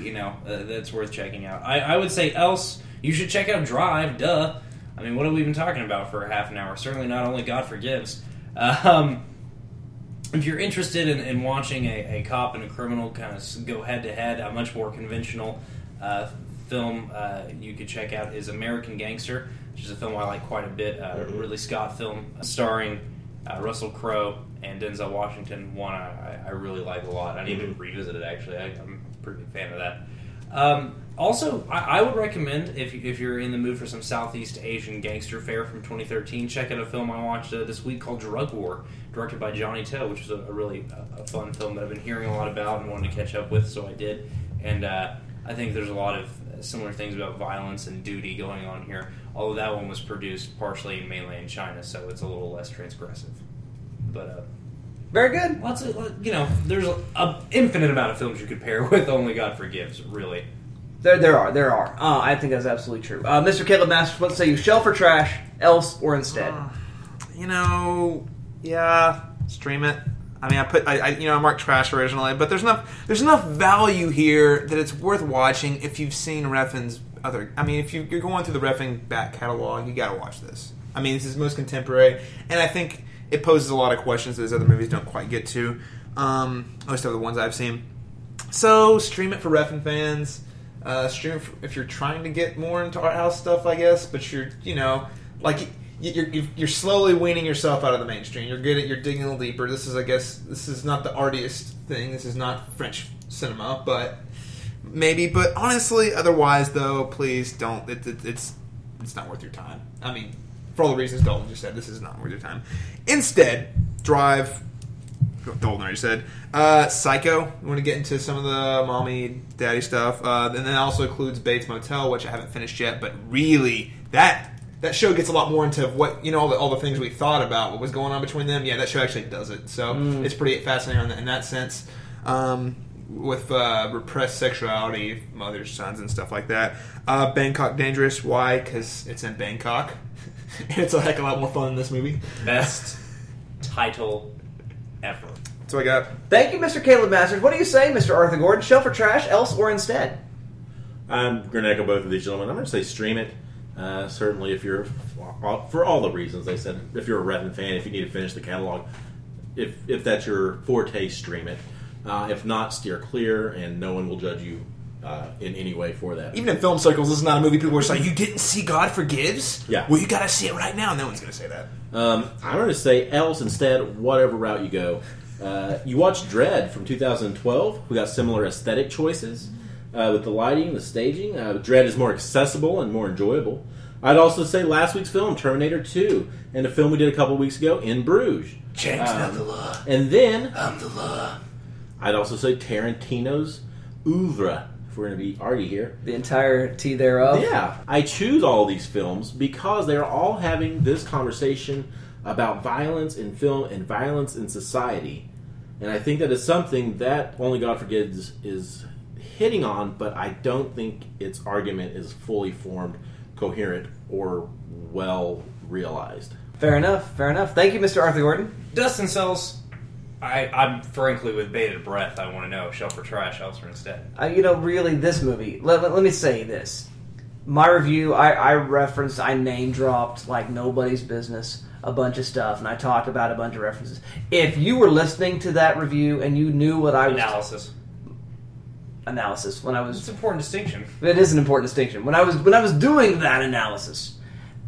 S3: you know uh, that's worth checking out. I, I would say else you should check out Drive. Duh. I mean, what have we been talking about for a half an hour? Certainly not only God forgives. Um, if you're interested in, in watching a, a cop and a criminal kind of go head to head, a much more conventional uh, film uh, you could check out is American Gangster, which is a film I like quite a bit. Uh, Ridley Scott film starring uh, Russell Crowe and Denzel Washington. One I, I really like a lot. I need to revisit it actually. I, I'm a pretty big fan of that. Um, also, I, I would recommend if, you, if you're in the mood for some Southeast Asian gangster fare from 2013, check out a film I watched uh, this week called Drug War, directed by Johnny To, which is a, a really uh, a fun film that I've been hearing a lot about and wanted to catch up with, so I did. And uh, I think there's a lot of similar things about violence and duty going on here, although that one was produced partially in mainland China, so it's a little less transgressive. But uh,
S2: Very good.
S3: lots of you know, there's an infinite amount of films you could pair with. Only God Forgives, really.
S2: There, there are, there are. Uh, I think that's absolutely true. Uh, Mr. Caleb Masters, what say you? Shell for trash, else or instead?
S5: You know, yeah, stream it. I mean, I put, I, I you know, I marked trash originally, but there's enough, there's enough value here that it's worth watching if you've seen Refn's other. I mean, if you, you're going through the Refn back catalog, you got to watch this. I mean, this is most contemporary, and I think it poses a lot of questions that his other movies don't quite get to. Um, most of the ones I've seen. So stream it for Refn fans. Uh, stream for, if you're trying to get more into art house stuff, I guess. But you're, you know, like you're you're- slowly weaning yourself out of the mainstream. You're getting you're digging a little deeper. This is, I guess, this is not the artiest thing. This is not French cinema, but maybe. But honestly, otherwise, though, please don't. It, it, it's it's not worth your time. I mean, for all the reasons Dalton just said, this is not worth your time. Instead, drive. Dalton already said. Uh, Psycho. We want to get into some of the mommy, daddy stuff, uh, and then also includes Bates Motel, which I haven't finished yet. But really, that that show gets a lot more into what you know all the, all the things we thought about what was going on between them. Yeah, that show actually does it. So it's pretty fascinating in that, in that sense. Um, with uh, repressed sexuality, mothers, sons, and stuff like that. Uh, Bangkok Dangerous. Why? Because it's in Bangkok. it's a heck of a lot more fun in this movie.
S3: Best title ever.
S5: That's what I got.
S2: Thank you, Mr. Caleb Masters. What do you say, Mr. Arthur Gordon? Shell for trash, else or instead?
S4: I'm going to echo both of these gentlemen. I'm going to say stream it. Uh, certainly, if you're for all the reasons they said, if you're a Refn fan, if you need to finish the catalog, if if that's your forte, stream it. Uh, if not, steer clear, and no one will judge you uh, in any way for that.
S5: Even in film circles, this is not a movie people are saying, You didn't see God Forgives?
S4: Yeah.
S5: Well, you gotta see it right now. No one's gonna say that.
S4: Um, I'm going to say else instead, whatever route you go. Uh, you watched Dredd from 2012. We got similar aesthetic choices uh, with the lighting, the staging. Uh, Dredd is more accessible and more enjoyable. I'd also say last week's film, Terminator 2, and a film we did a couple weeks ago, In Bruges.
S5: James,
S4: Um,
S5: not the law.
S4: And then
S5: I'm the law.
S4: I'd also say Tarantino's oeuvre, if we're going to be arty here.
S2: The entirety thereof.
S4: Yeah, I choose all these films because they're all having this conversation about violence in film and violence in society. And I think that is something that Only God Forgives is hitting on, but I don't think its argument is fully formed, coherent, or well realized.
S2: Fair enough. Fair enough. Thank you, Mr. Arthur Gordon.
S3: Dustin Sells. I, I'm frankly with bated breath. I want to know shell for trash, else or instead.
S2: Uh, you know, really, this movie. Let, let, let me say this. My review, I, I referenced, I name dropped like nobody's business a bunch of stuff, and I talked about a bunch of references. If you were listening to that review and you knew what I was
S3: Analysis.
S2: analysis when I was
S3: It's an important distinction.
S2: It is an important distinction. When I was when I was doing that analysis,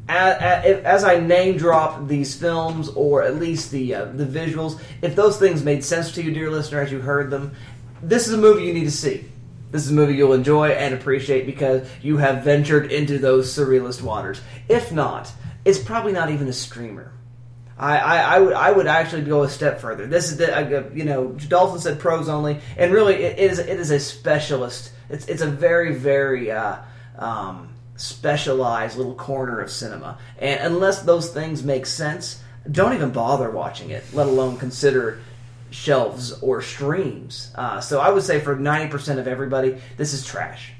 S2: as, I name drop these films or at least the uh, the visuals, if those things made sense to you, dear listener, as you heard them, this is a movie you need to see. This is a movie you'll enjoy and appreciate because you have ventured into those surrealist waters. If not, it's probably not even a streamer. I, I, I would I would actually go a step further. This is the uh, you know Dalton said pros only, and really it is it is a specialist. It's it's a very very uh, um, specialized little corner of cinema, and unless those things make sense, don't even bother watching it. Let alone consider shelves or streams. Uh, so I would say for ninety percent of everybody, this is trash.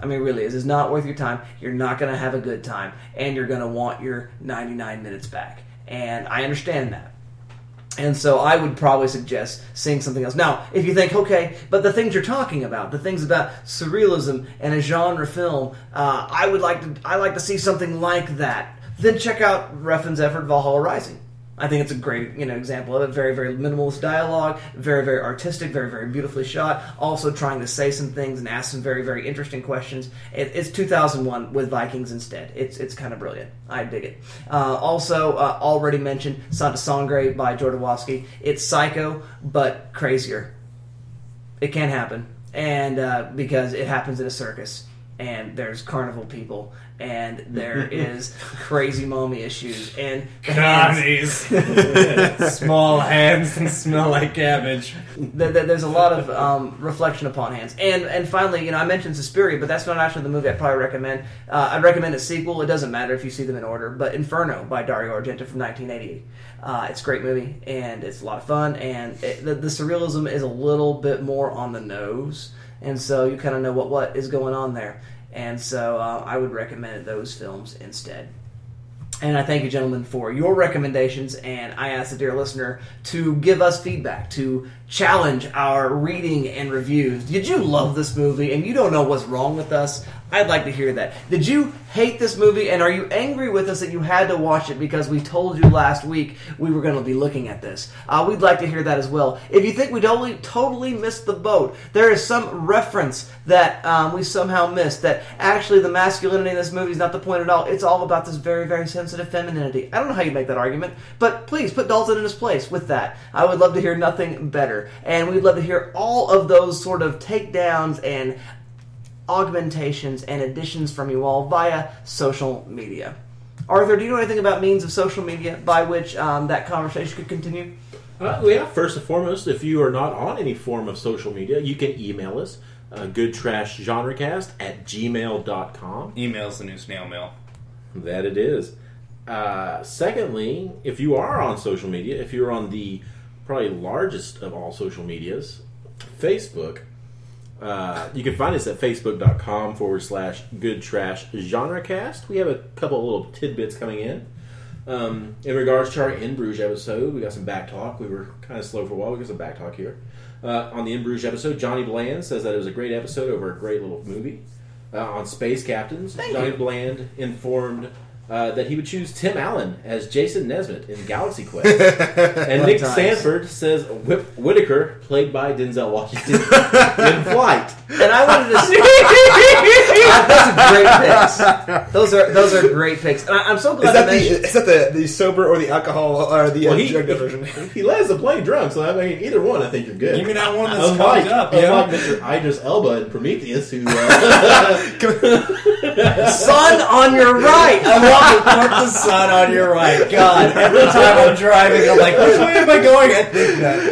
S2: I mean, really, this is not worth your time. You're not going to have a good time, and you're going to want your 99 minutes back. And I understand that. And so I would probably suggest seeing something else. Now, if you think, okay, but the things you're talking about, the things about surrealism and a genre film, uh, I would like to, I like to see something like that. Then check out Refn's effort, Valhalla Rising. I think it's a great, you know, example of it. Very, very minimalist dialogue, very, very artistic, very, very beautifully shot. Also trying to say some things and ask some very, very interesting questions. It, it's 2001 with Vikings instead. It's it's kind of brilliant. I dig it. Uh, also, uh, already mentioned Santa Sangre by Jodorowsky. It's Psycho, but crazier. It can happen, and uh, because it happens in a circus, and there's carnival people, and there is crazy mommy issues, and the hands-
S3: Small hands and smell like cabbage.
S2: There- there- there's a lot of um, reflection upon hands. And and finally, you know, I mentioned Suspiria, but that's not actually the movie I'd probably recommend. Uh, I'd recommend a sequel. It doesn't matter if you see them in order, but Inferno by Dario Argento from 1988. Uh, it's a great movie, and it's a lot of fun, and it, the, the surrealism is a little bit more on the nose, and so you kind of know what, what is going on there. And so uh, I would recommend those films instead. And I thank you, gentlemen, for your recommendations. And I ask the dear listener to give us feedback, to challenge our reading and reviews. Did you love this movie and you don't know what's wrong with us? I'd like to hear that. Did you hate this movie and are you angry with us that you had to watch it because we told you last week we were going to be looking at this? Uh, we'd like to hear that as well. If you think we totally, totally missed the boat, there is some reference that um, we somehow missed that actually the masculinity in this movie is not the point at all. It's all about this very, very sensitive femininity. I don't know how you make that argument, but please put Dalton in his place with that. I would love to hear nothing better. And we'd love to hear all of those sort of takedowns and augmentations and additions from you all via social media. Arthur, do you know anything about means of social media by which um, that conversation could continue?
S4: Uh, yeah, first and foremost, if you are not on any form of social media, you can email us, uh, goodtrashgenrecast at gmail.com.
S3: Email's the new snail mail.
S4: That it is. Uh, secondly, if you are on social media, if you're on the probably largest of all social medias, Facebook, uh, you can find us at facebook.com forward slash good trash genre cast. We have a couple of little tidbits coming in. Um, in regards to our In Bruges episode, we got some back talk. We were kind of slow for a while. We got some back talk here. Uh, on the In Bruges episode, Johnny Bland says that it was a great episode over a great little movie. Uh, on Space Captains,
S2: Thank
S4: Johnny
S2: you.
S4: Bland informed uh, that he would choose Tim Allen as Jason Nesbitt in Galaxy Quest. and Nick
S2: times.
S4: Sanford says Whip Whitaker, played by Denzel Washington, in Flight.
S2: And I wanted to see. Those are great picks. Those are those are great picks. And I, I'm so glad
S5: Is that
S2: to
S5: the is that the, the sober or the alcohol or the
S4: Well,
S5: uh,
S4: he,
S5: drugged up version?
S4: he lands the plane drunk, so I mean, either one, I think you're good.
S3: Give me that one that's
S4: unlike,
S3: cocked up,
S4: unlike
S3: yeah.
S4: Mr. Idris Elba in Prometheus, who uh,
S2: Sun on your right.
S3: I want to put the sun on your right. God, every time I'm driving, I'm like, which way am I going? I think that.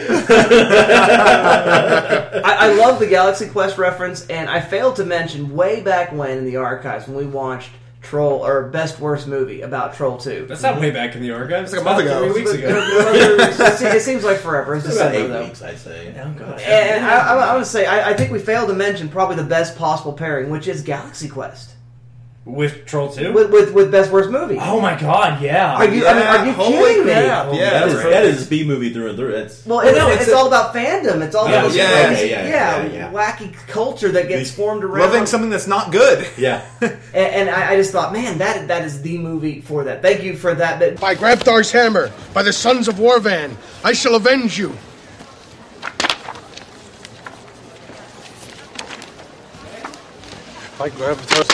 S2: I, I love the Galaxy Quest reference, and I failed to mention way back when in the archives when we watched Troll or Best Worst Movie about Troll Two.
S3: That's not way back in the archives.
S5: It's like a month ago.
S3: Three weeks ago.
S2: it seems like forever. It's
S4: about
S2: December
S4: eight
S2: though.
S4: weeks, I'd say.
S3: Oh, God.
S2: And I, I, I want to say, I, I think we failed to mention probably the best possible pairing, which is Galaxy Quest
S3: With Troll 2?
S2: with with, with Best Worst Movie.
S3: oh my god, yeah.
S2: Are you? I mean, are you
S5: Holy
S2: kidding
S5: crap,
S2: me?
S5: Yeah,
S4: that is
S5: that's right.
S4: that is B movie through and through. That's
S2: Well, it,
S3: no,
S2: it's,
S3: it's a-
S2: all about fandom. It's all
S4: Yeah,
S2: about this
S5: yeah,
S2: crazy,
S4: yeah,
S2: yeah,
S4: yeah, yeah.
S2: wacky culture that gets
S4: We-
S2: formed around.
S5: Loving something that's not good.
S4: yeah.
S2: and, and I, I just thought, man, that that is the movie for that. Thank you for that. But
S10: By Grabthar's hammer, by the sons of Worvan, I shall avenge you. By Grabthar's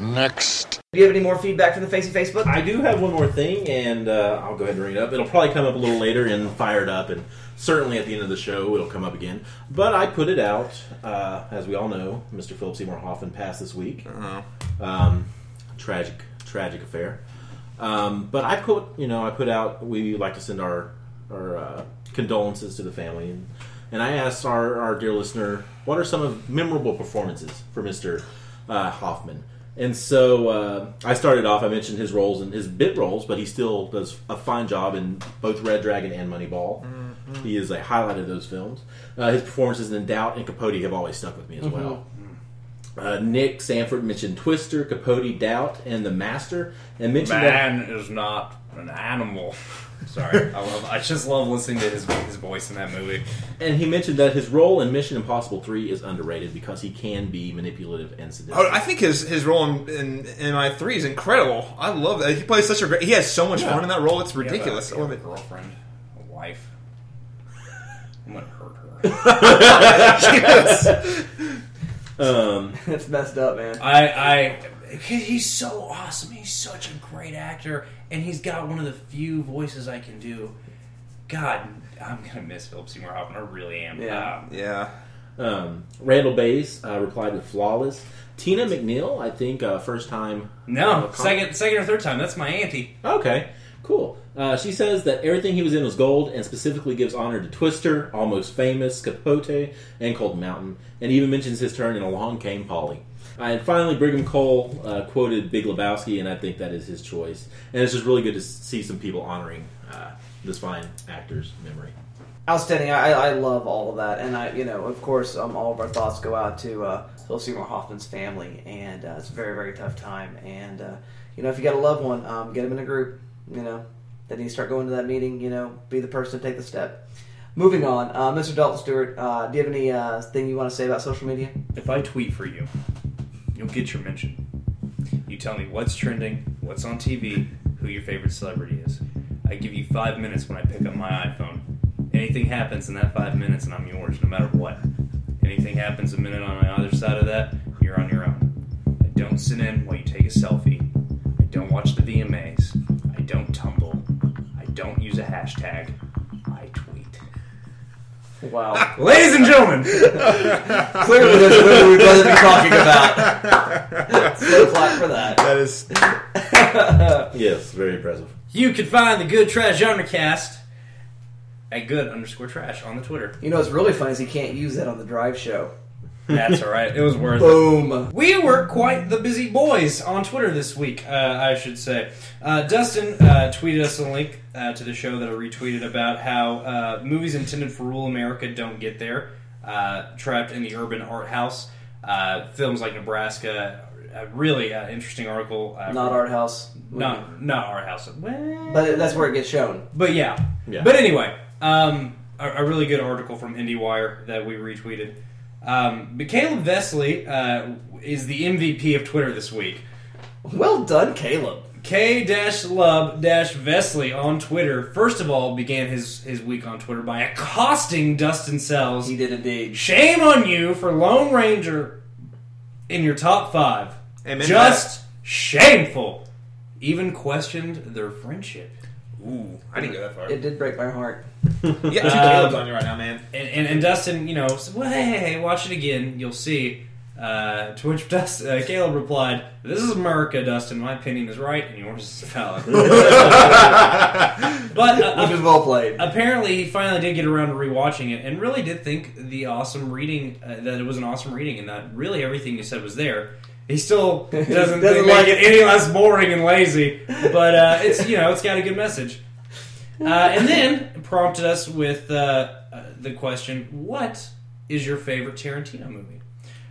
S10: Next.
S2: do you have any more feedback from the Facey Facebook?
S4: I do have one more thing, and uh, I'll go ahead and bring it up. It'll probably come up a little later and fired up, and certainly at the end of the show it'll come up again. But I put it out, uh, as we all know, Mr. Philip Seymour Hoffman passed this week. Um, tragic, tragic affair. Um, but I put, you know, I put out. We like to send our our uh, condolences to the family, and, and I asked our, our dear listener, what are some of memorable performances for Mister uh, Hoffman? And so uh, I started off. I mentioned his roles and his bit roles, but he still does a fine job in both Red Dragon and Moneyball. He is a highlight of those films. Uh, his performances in Doubt and Capote have always stuck with me as well. Uh, Nick Sanford mentioned Twister, Capote, Doubt, and The Master, and mentioned that
S3: Man is not an animal. Sorry, I love. I just love listening to his his voice in that movie.
S4: And he mentioned that his role in Mission Impossible 3 is underrated because he can be manipulative and sadistic.
S5: Oh, I think his his role in, in, in my three is incredible. I love that he plays such a great. He has so much fun in that role. It's ridiculous.
S3: You
S5: I love
S3: a,
S5: it.
S3: a girlfriend, a wife. I'm gonna hurt her.
S4: Um,
S2: That's messed up, man.
S3: I, I, he's so awesome. He's such a great actor, and he's got one of the few voices I can do. God, I'm gonna miss Philip Seymour Hoffman. I really am.
S2: Yeah.
S3: Um,
S5: Yeah.
S4: um, Randall Bays uh, replied with flawless. Tina McNeil, I think, uh, first time.
S3: no,
S4: uh, com-
S3: second, second or third time. That's my auntie.
S4: Okay, cool. Uh, she says that everything he was in was gold, and specifically gives honor to Twister, Almost Famous, Capote, and Cold Mountain, and even mentions his turn in Along Came Polly. And finally, Brigham Cole uh, quoted Big Lebowski, and I think that is his choice. And it's just really good to see some people honoring uh, this fine actor's memory.
S2: Outstanding. I, I love all of that, and I, you know, of course, um, all of our thoughts go out to uh, Phil Seymour Hoffman's family, and uh, it's a very, very tough time. And uh, you know, if you got a loved one, um, get them in a group. You know, then you start going to that meeting. You know, be the person to take the step. Moving on, uh, Mr. Dalton Stewart, uh, do you have any uh, thing you want to say about social media?
S3: If I tweet for you, you'll get your mention. You tell me what's trending, what's on TV, who your favorite celebrity is. I give you five minutes when I pick up my iPhone. Anything happens in that five minutes, and I'm yours, no matter what. Anything happens a minute on either side of that, you're on your own. I don't sit in while you take a selfie. I don't watch the VMAs. I don't tumble. I don't use a hashtag. I tweet.
S2: Wow.
S3: Ladies and gentlemen,
S2: Clearly, there's a movie we'd rather be talking about. so clap for that.
S5: That is.
S4: Yes, very impressive.
S3: You can find the Good Trash Genre Cast at good underscore trash on the Twitter.
S2: You know what's really funny is he can't use that on the drive show.
S3: That's all right. It was worth it.
S2: Boom.
S3: We were quite the busy boys on Twitter this week, uh, I should say. Uh, Dustin uh, tweeted us a link uh, to the show that I retweeted about how uh, movies intended for rural America don't get there, uh, trapped in the urban art house. Uh, films like Nebraska, a really uh, interesting article. Uh,
S2: Not art house.
S3: Not, not art house. Well,
S2: But that's where it gets shown.
S3: but yeah.
S4: Yeah.
S3: But anyway, um, a, a really good article from IndieWire that we retweeted. Um, but Caleb Vesley uh, is the MVP of Twitter this week.
S2: Well done, Caleb.
S3: K Lub Vesley on Twitter. First of all, began his, his week on Twitter by accosting Dustin Sells.
S2: He did indeed.
S3: Shame on you for Lone Ranger in your top five.
S5: Amen
S3: Just shameful. Even questioned their friendship.
S5: Ooh, I didn't go that far.
S2: It did break my heart.
S5: yeah, got two
S3: Um,
S5: Caleb's on you right now, man.
S3: And, and, and Dustin, you know, said, well, hey, hey, hey, watch it again. You'll see. Uh, to which Dust, uh, Caleb replied, This is America, Dustin. My opinion is right, and yours is valid. but uh,
S2: Which was well played.
S3: apparently, he finally did get around to rewatching it and really did think the awesome reading, uh, that it was an awesome reading, and that really everything you said was there. He still doesn't,
S2: Doesn't
S3: think-
S2: like
S3: make it any less boring and lazy, but uh, it's you know it's got a good message. Uh, and then prompted us with uh, uh, the question: What is your favorite Tarantino movie?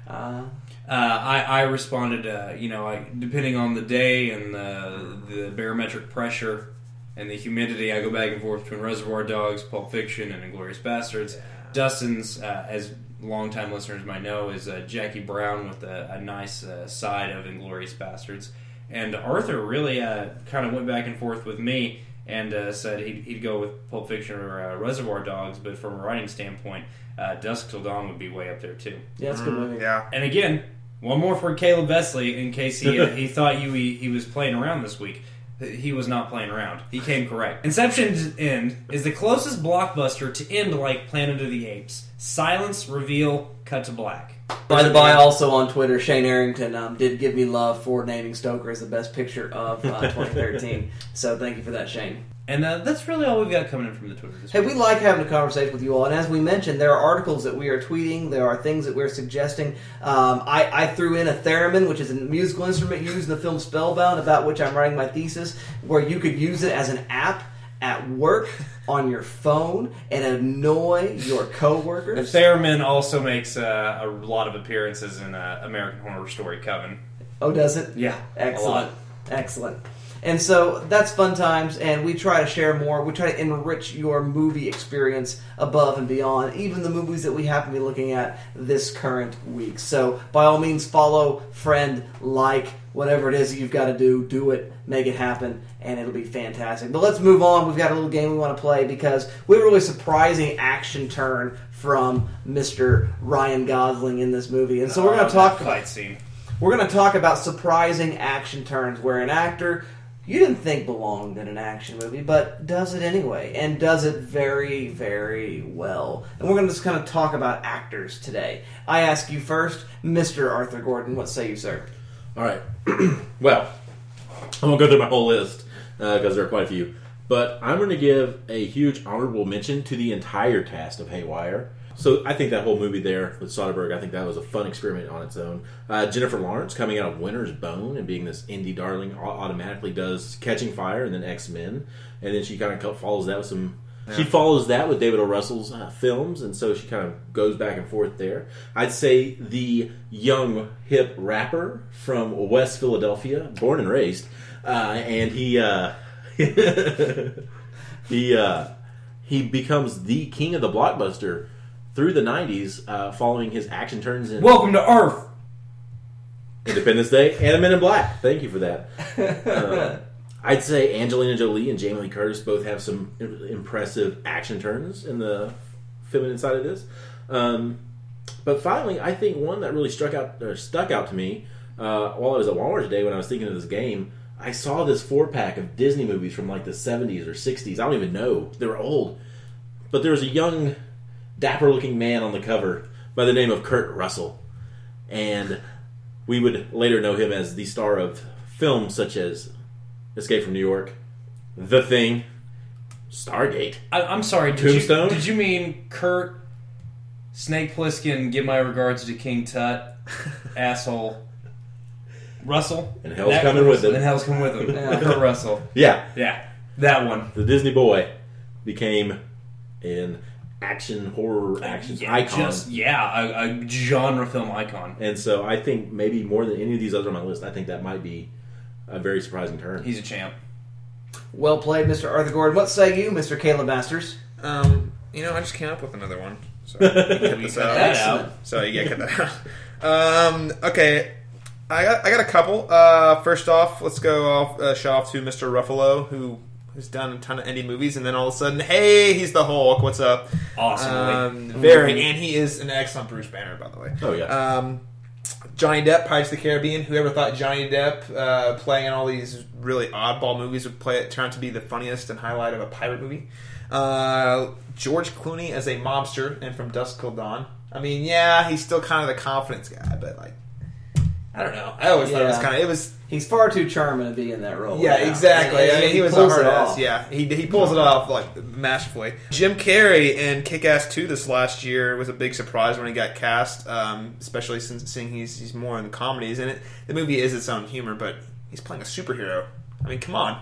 S2: Uh,
S3: Uh, I, I responded, uh, you know, I, depending on the day and the, the barometric pressure and the humidity, I go back and forth between Reservoir Dogs, Pulp Fiction, and Inglourious Basterds. Dustin's, uh, as longtime listeners might know, is uh, Jackie Brown with a, a nice uh, side of Inglourious Basterds. And Arthur really uh, kind of went back and forth with me and uh, said he'd, he'd go with Pulp Fiction or uh, Reservoir Dogs, but from a writing standpoint, uh, Dusk Till Dawn would be way up there too.
S2: yeah, it's a good movie.
S5: Yeah.
S3: And again, one more for Caleb Vesley in case he uh, he thought you he, he was playing around this week. He was not playing around. He came correct. Inception's end is the closest blockbuster to end like Planet of the Apes. Silence, reveal, cut to black.
S2: By the by, also on Twitter, Shane Arrington um, did give me love for naming Stoker as the best picture of uh, 2013. so thank you for that, Shane.
S3: And uh, that's really all we've got coming in from the Twitter. This
S2: Hey,
S3: week.
S2: we like having a conversation with you all, and as we mentioned, there are articles that we are tweeting. There are things that we're suggesting. Um, I, I threw in a theremin, which is a musical instrument used in the film Spellbound, about which I'm writing my thesis, where you could use it as an app at work on your phone and annoy your coworkers. The.
S3: Theremin also makes uh, a lot of appearances in uh, American Horror Story Coven.
S2: Oh, does it?
S3: Yeah,
S2: Excellent. Excellent. And so that's fun times, and we try to share more. We try to enrich your movie experience above and beyond, even the movies that we happen to be looking at this current week. So, by all means, follow, friend, like, whatever it is that you've got to do, do it, make it happen, and it'll be fantastic. But let's move on. We've got a little game we want to play because we have a really surprising action turn from Mr. Ryan Gosling in this movie. And so we're going
S3: Oh,
S2: to talk
S3: fight scene.
S2: we're going to talk about surprising action turns where an actor you didn't think belonged in an action movie, but does it anyway, and does it very, very well. And we're going to just kind of talk about actors today. I ask you first, Mr. Arthur Gordon, what say you, sir?
S4: All right. well, I won't go through my whole list uh, because there are quite a few. But I'm going to give a huge honorable mention to the entire cast of Haywire. So I think that whole movie there with Soderbergh, I think that was a fun experiment on its own. Uh, Jennifer Lawrence coming out of Winter's Bone and being this indie darling automatically does Catching Fire and then X Men, and then she kind of follows that with some. She follows that with David O. Russell's uh, films, and so she kind of goes back and forth there. I'd say the young hip rapper from West Philadelphia, born and raised, uh, and he uh, he uh, he becomes the king of the blockbuster through the '90s, uh, following his action turns in
S3: Welcome to Earth.
S4: Independence Day and Men in Black. Thank you for that. Uh, I'd say Angelina Jolie and Jamie Lee Curtis both have some impressive action turns in the feminine side of this. Um, but finally, I think one that really struck out or stuck out to me uh, while I was at Walmart today when I was thinking of this game. I saw this four pack of Disney movies from like the 70s or 60s. I don't even know. They were old. But there was a young, dapper looking man on the cover by the name of Kurt Russell. And we would later know him as the star of films such as Escape from New York, The Thing, Stargate.
S3: I, I'm sorry. Did
S4: Tombstone?
S3: You, did you mean Kurt Snake Plissken? Give my regards to King Tut, asshole. Russell
S4: And hell's
S3: That
S4: coming
S3: Kurt
S4: with
S3: Russell.
S4: him.
S3: And hell's coming with him.
S2: Yeah.
S3: Kurt Russell.
S4: Yeah,
S3: Yeah, that one.
S4: the Disney boy became an action horror action
S3: yeah,
S4: icon.
S3: Just yeah, a, a genre film icon.
S4: And so I think maybe more than any of these others on my list, I think that might be a very surprising turn.
S3: He's a champ.
S2: Well played, Mr. Arthur Gordon. What say you, Mr. Caleb Masters?
S5: Um, you know, I just came up with another one. So you can cut this out.
S3: that
S5: So you gotta cut that out. Um, okay, I got I got a couple. Uh, first off, let's go off uh, shout off to Mr. Ruffalo who has done a ton of indie movies, and then all of a sudden, hey, he's the Hulk. What's up?
S3: Awesome.
S5: Um, very, and he is an excellent Bruce Banner, by the way.
S4: Oh, yeah.
S5: Um, Johnny Depp, Pirates of the Caribbean. Whoever thought Johnny Depp uh, playing in all these really oddball movies would play it turn out to be the funniest and highlight of a pirate movie? Uh, George Clooney as a mobster and from Dusk Till Dawn. I mean, yeah, he's still kind of the confidence guy, but like, I don't know. I always thought it was
S2: Yeah.
S5: kind of it was
S2: He's far too charming to be in that role.
S5: yeah, exactly. I mean, he was a
S2: pulls
S5: hard
S2: it
S5: ass.
S2: off.
S5: Yeah, he he pulls it off like masterfully. Jim Carrey in Kick Ass Two this last year was a big surprise when he got cast, um, especially since seeing he's he's more in the comedies. And it the movie is its own humor, but he's playing a superhero. I mean, come on.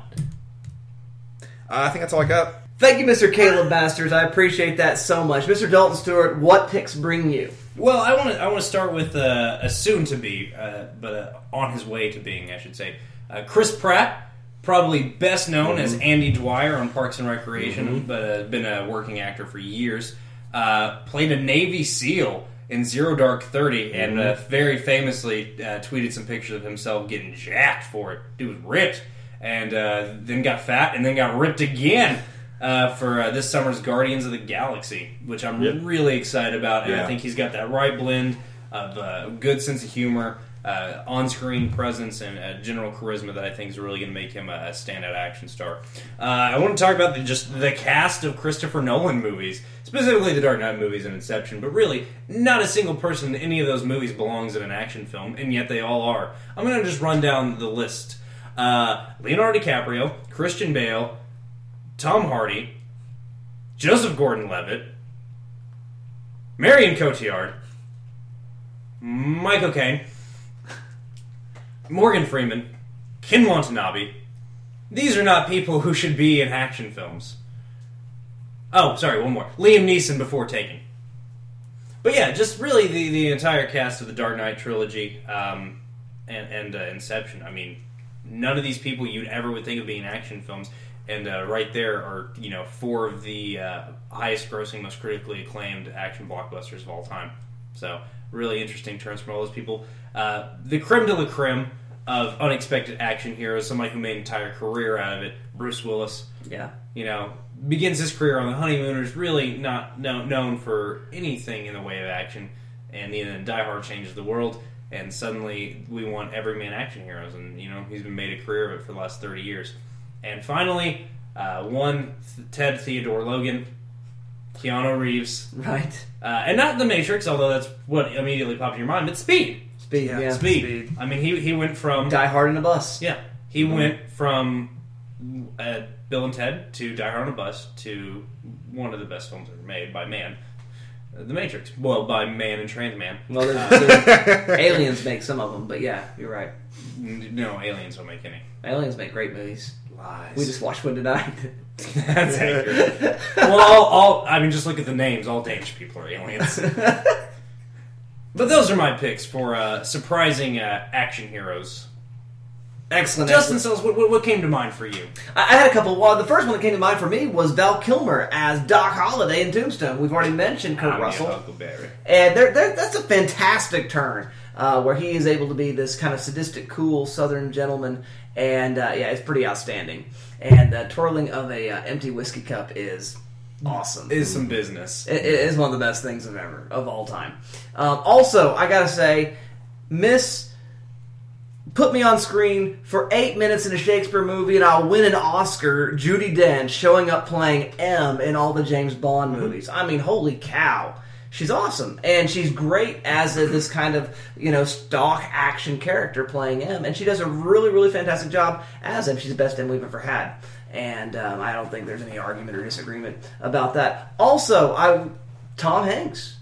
S5: Uh, I think that's all I got.
S2: Thank you, Mr. Caleb Masters. I appreciate that so much. Mr. Dalton Stewart, what picks bring you?
S3: Well, I want to I want to start with uh, a soon to be, uh, but uh, on his way to being, I should say, uh, Chris Pratt, probably best known as Andy Dwyer on Parks and Recreation, but uh, been a working actor for years. Uh, played a Navy SEAL in Zero Dark Thirty, and uh, very famously uh, tweeted some pictures of himself getting jacked for it. Dude was ripped, and uh, then got fat, and then got ripped again. Uh, for uh, this summer's Guardians of the Galaxy, which I'm
S4: Yep.
S3: really excited about, and I think he's got that right blend of uh, good sense of humor, uh, on-screen presence and uh, general charisma that I think is really going to make him a, a standout action star. Uh, I want to talk about the, just the cast of Christopher Nolan movies, specifically the Dark Knight movies and Inception. But really, not a single person in any of those movies belongs in an action film, and yet they all are. I'm going to just run down the list: uh, Leonardo DiCaprio, Christian Bale, Tom Hardy, Joseph Gordon-Levitt, Marion Cotillard, Michael Caine, Morgan Freeman, Ken Watanabe. These are not people who should be in action films. Oh, sorry, one more. Liam Neeson before Taken. But yeah, just really the, the entire cast of the Dark Knight trilogy um, and, and uh, Inception. I mean, none of these people you'd ever would think of being action films. And uh, right there are, you know, four of the uh, highest grossing, most critically acclaimed action blockbusters of all time. So, really interesting turns from all those people. Uh, the creme de la creme of unexpected action heroes, somebody who made an entire career out of it, Bruce Willis.
S2: Yeah.
S3: You know, begins his career on The Honeymooners, really not no, known for anything in the way of action. And then Die Hard changes the world, and suddenly we want everyman action heroes. And, you know, he's been made a career of it for the last 30 years. And finally, uh, one, Ted Theodore Logan, Keanu Reeves.
S2: Right.
S3: Uh, and not The Matrix, although that's what immediately popped in your mind, but Speed.
S2: Speed, yeah.
S3: Speed. I mean, he, he went from.
S2: Die Hard in a Bus.
S3: Yeah. He went from uh, Bill and Ted to Die Hard on a Bus to one of the best films ever made by man. Uh, The Matrix. Well, by man and trans man.
S2: Well, there's,
S3: Uh,
S2: there's- aliens make some of them, but yeah, you're right.
S3: no, aliens don't make any.
S2: Aliens make great movies.
S3: Lies.
S2: We just watched one tonight.
S3: That's accurate. well, all, all I mean, just look at the names. All Danish people are aliens. but those are my picks for uh, surprising uh, action heroes.
S2: Excellent.
S3: Justin
S2: excellent.
S3: Sells, what, what, came to mind for you?
S2: I I had a couple. Well, the first one that came to mind for me was Val Kilmer as Doc Holliday in Tombstone. We've already mentioned Kurt
S3: I'm
S2: Russell.
S3: Huckleberry.
S2: And there, there, that's a fantastic turn uh, where he is able to be this kind of sadistic, cool Southern gentleman, and uh, yeah, it's pretty outstanding. And uh, twirling of a uh, empty whiskey cup is awesome.
S3: Is some business.
S2: It, it is one of the best things of ever of all time. Um, also, I gotta say, Miss put me on screen for eight minutes in a Shakespeare movie, and I'll win an Oscar. Judi Dench showing up playing M in all the James Bond movies. I mean, holy cow! She's awesome, and she's great as a, this kind of you know stock action character playing M, and she does a really really fantastic job as M. She's the best M we've ever had, and um, I don't think there's any argument or disagreement about that. Also, I Tom Hanks.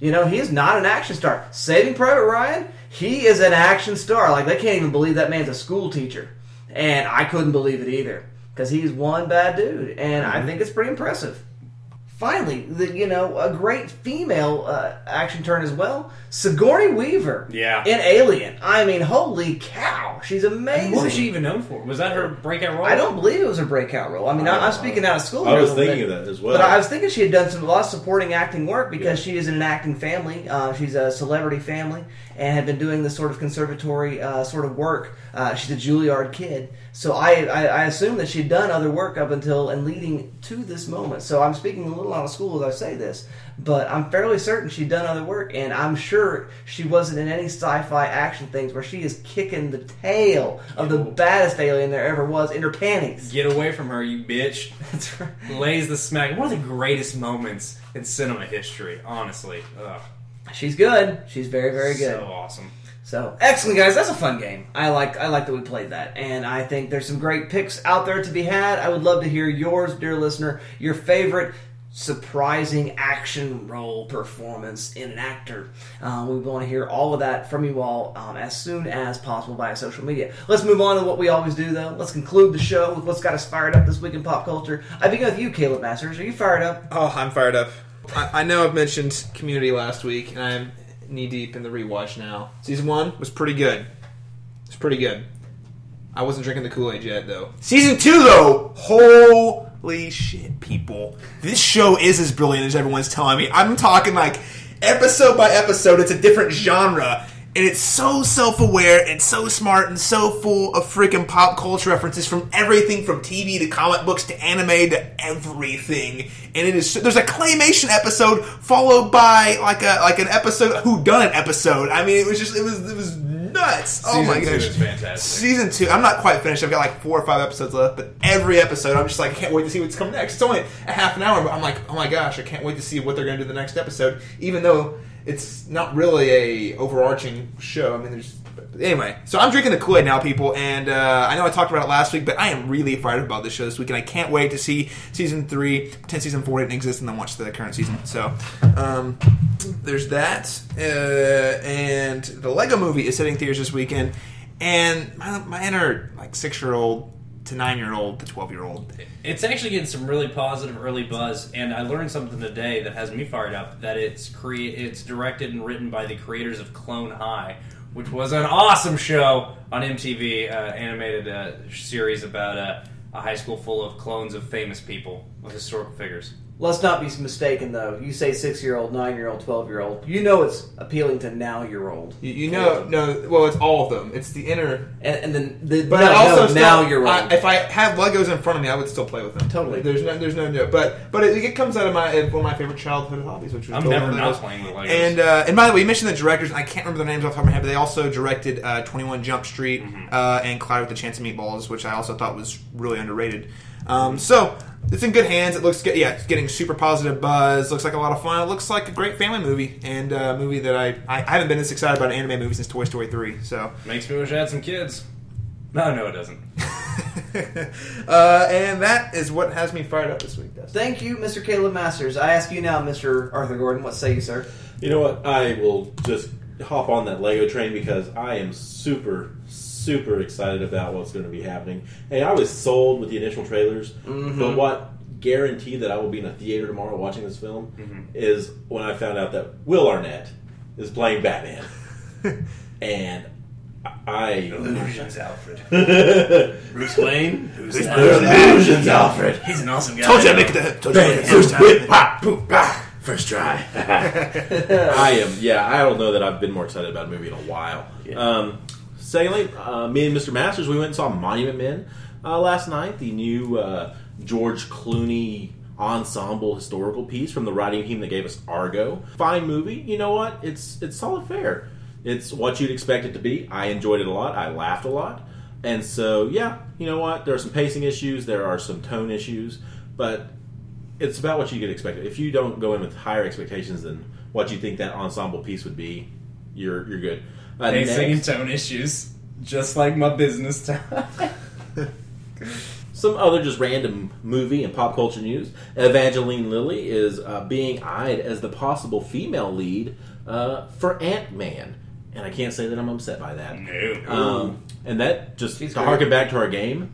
S2: You know, he is not an action star. Saving Private Ryan, he is an action star. Like they can't even believe that man's a school teacher, and I couldn't believe it either because he's one bad dude, and I think it's pretty impressive. Finally, the, you know, a great female uh, action turn as well. Sigourney Weaver,
S3: Yeah.
S2: in Alien. I mean, holy cow, she's amazing.
S3: What was she even known for? Was that her breakout role?
S2: I don't believe it was her breakout role. I mean, I, I'm speaking out of school.
S4: I was thinking
S2: bit.
S4: of that as well.
S2: But I was thinking she had done some a lot of supporting acting work because she is in an acting family. Uh, she's a celebrity family and had been doing this sort of conservatory uh, sort of work. Uh, she's a Juilliard kid, so I, I I assume that she'd done other work up until and leading to this moment. So I'm speaking a little out of school as I say this, but I'm fairly certain she'd done other work, and I'm sure she wasn't in any sci-fi action things where she is kicking the tail of the baddest alien there ever was in her panties.
S3: Get away from her, you bitch.
S2: That's right.
S3: Lays the smack. One of the greatest moments in cinema history, honestly. Ugh.
S2: She's good. She's very, very good.
S3: So awesome.
S2: So excellent, guys. That's a fun game. I like. I like that we played that, and I think there's some great picks out there to be had. I would love to hear yours, dear listener. Your favorite surprising action role performance in an actor. Uh, we want to hear all of that from you all um, as soon as possible via social media. Let's move on to what we always do, though. Let's conclude the show with what's got us fired up this week in pop culture. I begin with you, Caleb Masters. Are you fired up?
S5: Oh, I'm fired up. I, I know I've mentioned Community last week, and I'm knee deep in the rewatch now. Season one was pretty good. It's pretty good. I wasn't drinking the Kool Aid yet, though. Season two, though, holy shit, people! This show is as brilliant as everyone's telling me. I'm talking like episode by episode. It's a different genre. And it's so self-aware and so smart and so full of freaking pop culture references from everything from TV to comic books to anime to everything. And it is there's a claymation episode followed by like a like an episode who done an episode. I mean, it was just it was it was nuts! Oh
S3: Season
S5: my
S3: two
S5: gosh,
S3: is fantastic.
S5: Season two. I'm not quite finished. I've got like four or five episodes left, but every episode, I'm just like, I can't wait to see what's coming next. It's only a half an hour, but I'm like, oh my gosh, I can't wait to see what they're going to do the next episode. Even though it's not really a overarching show. I mean, there's. Anyway, so I'm drinking the Kool Aid now, people, and uh, I know I talked about it last week, but I am really excited about this show this week, and I can't wait to see season three, pretend season four didn't exist, and then watch the current season. So, um, there's that, uh, and the Lego Movie is hitting theaters this weekend, and my, my inner like six year old to nine year old to twelve year old.
S3: It's actually getting some really positive early buzz, and I learned something today that has me fired up. That it's cre- it's directed and written by the creators of Clone High, which was an awesome show on MTV, uh, animated uh, series about uh, a high school full of clones of famous people, of historical figures.
S2: Let's not be mistaken, though. You say six year old, nine year old, twelve year old. You know it's appealing to now year old.
S5: You, you know, no, well, it's all of them. It's the inner.
S2: And, and then the
S5: But
S2: no,
S5: also
S2: no,
S5: still,
S2: now year old.
S5: I, if I had Legos in front of me, I would still play with them.
S2: Totally.
S5: There's no, there's no, no. But but it, it comes out of my one of my favorite childhood hobbies, which was
S3: I'm never not
S5: Legos.
S3: playing with Legos.
S5: And uh, and by the way, you mentioned the directors. and I can't remember their names off the top of my head, but they also directed uh, 21 Jump Street
S3: Mm-hmm.
S5: uh, and Cloud with the Chance of Meatballs, which I also thought was really underrated. Um, so it's in good hands. It looks good. Yeah, it's getting super positive buzz. Looks like a lot of fun. It looks like a great family movie and uh, a movie that I, I I haven't been this excited about an anime movie since Toy Story 3. So
S3: Makes me wish I had some kids. No, no, it doesn't.
S5: uh, and that is what has me fired up this week. Dustin.
S2: Thank you, Mr. Caleb Masters. I ask you now, Mr. Arthur Gordon. What say you, sir?
S4: You know what? I will just hop on that Lego train because I am super, super excited about what's going to be happening. Hey, I was sold with the initial trailers, but what guaranteed that I will be in a theater tomorrow watching this film is when I found out that Will Arnett is playing Batman, and I
S3: Illusions, Alfred. Bruce Wayne. Who's illusions,
S4: Alfred.
S3: He's an awesome guy.
S5: Told you I'd make it. Told you I'd make it first time.
S4: Pop, poop, First try. I am. Yeah, I don't know that I've been more excited about a movie in a while. Um, secondly, uh, me and Mr. Masters, we went and saw Monument Men uh, last night. The new uh, George Clooney ensemble historical piece from the writing team that gave us Argo. Fine movie. You know what? It's it's solid fare. It's what you'd expect it to be. I enjoyed it a lot. I laughed a lot. And so, yeah, you know what? There are some pacing issues. There are some tone issues, but it's about what you could expect. If you don't go in with higher expectations than what you think that ensemble piece would be, you're you're good.
S3: Pacing and tone issues. Just like my business time.
S4: some other just random movie and pop culture news. Evangeline Lilly is uh, being eyed as the possible female lead uh, for Ant Man, and I can't say that I'm upset by that.
S3: No.
S4: Um, and that just
S2: She's
S4: to
S2: great.
S4: harken back to our game,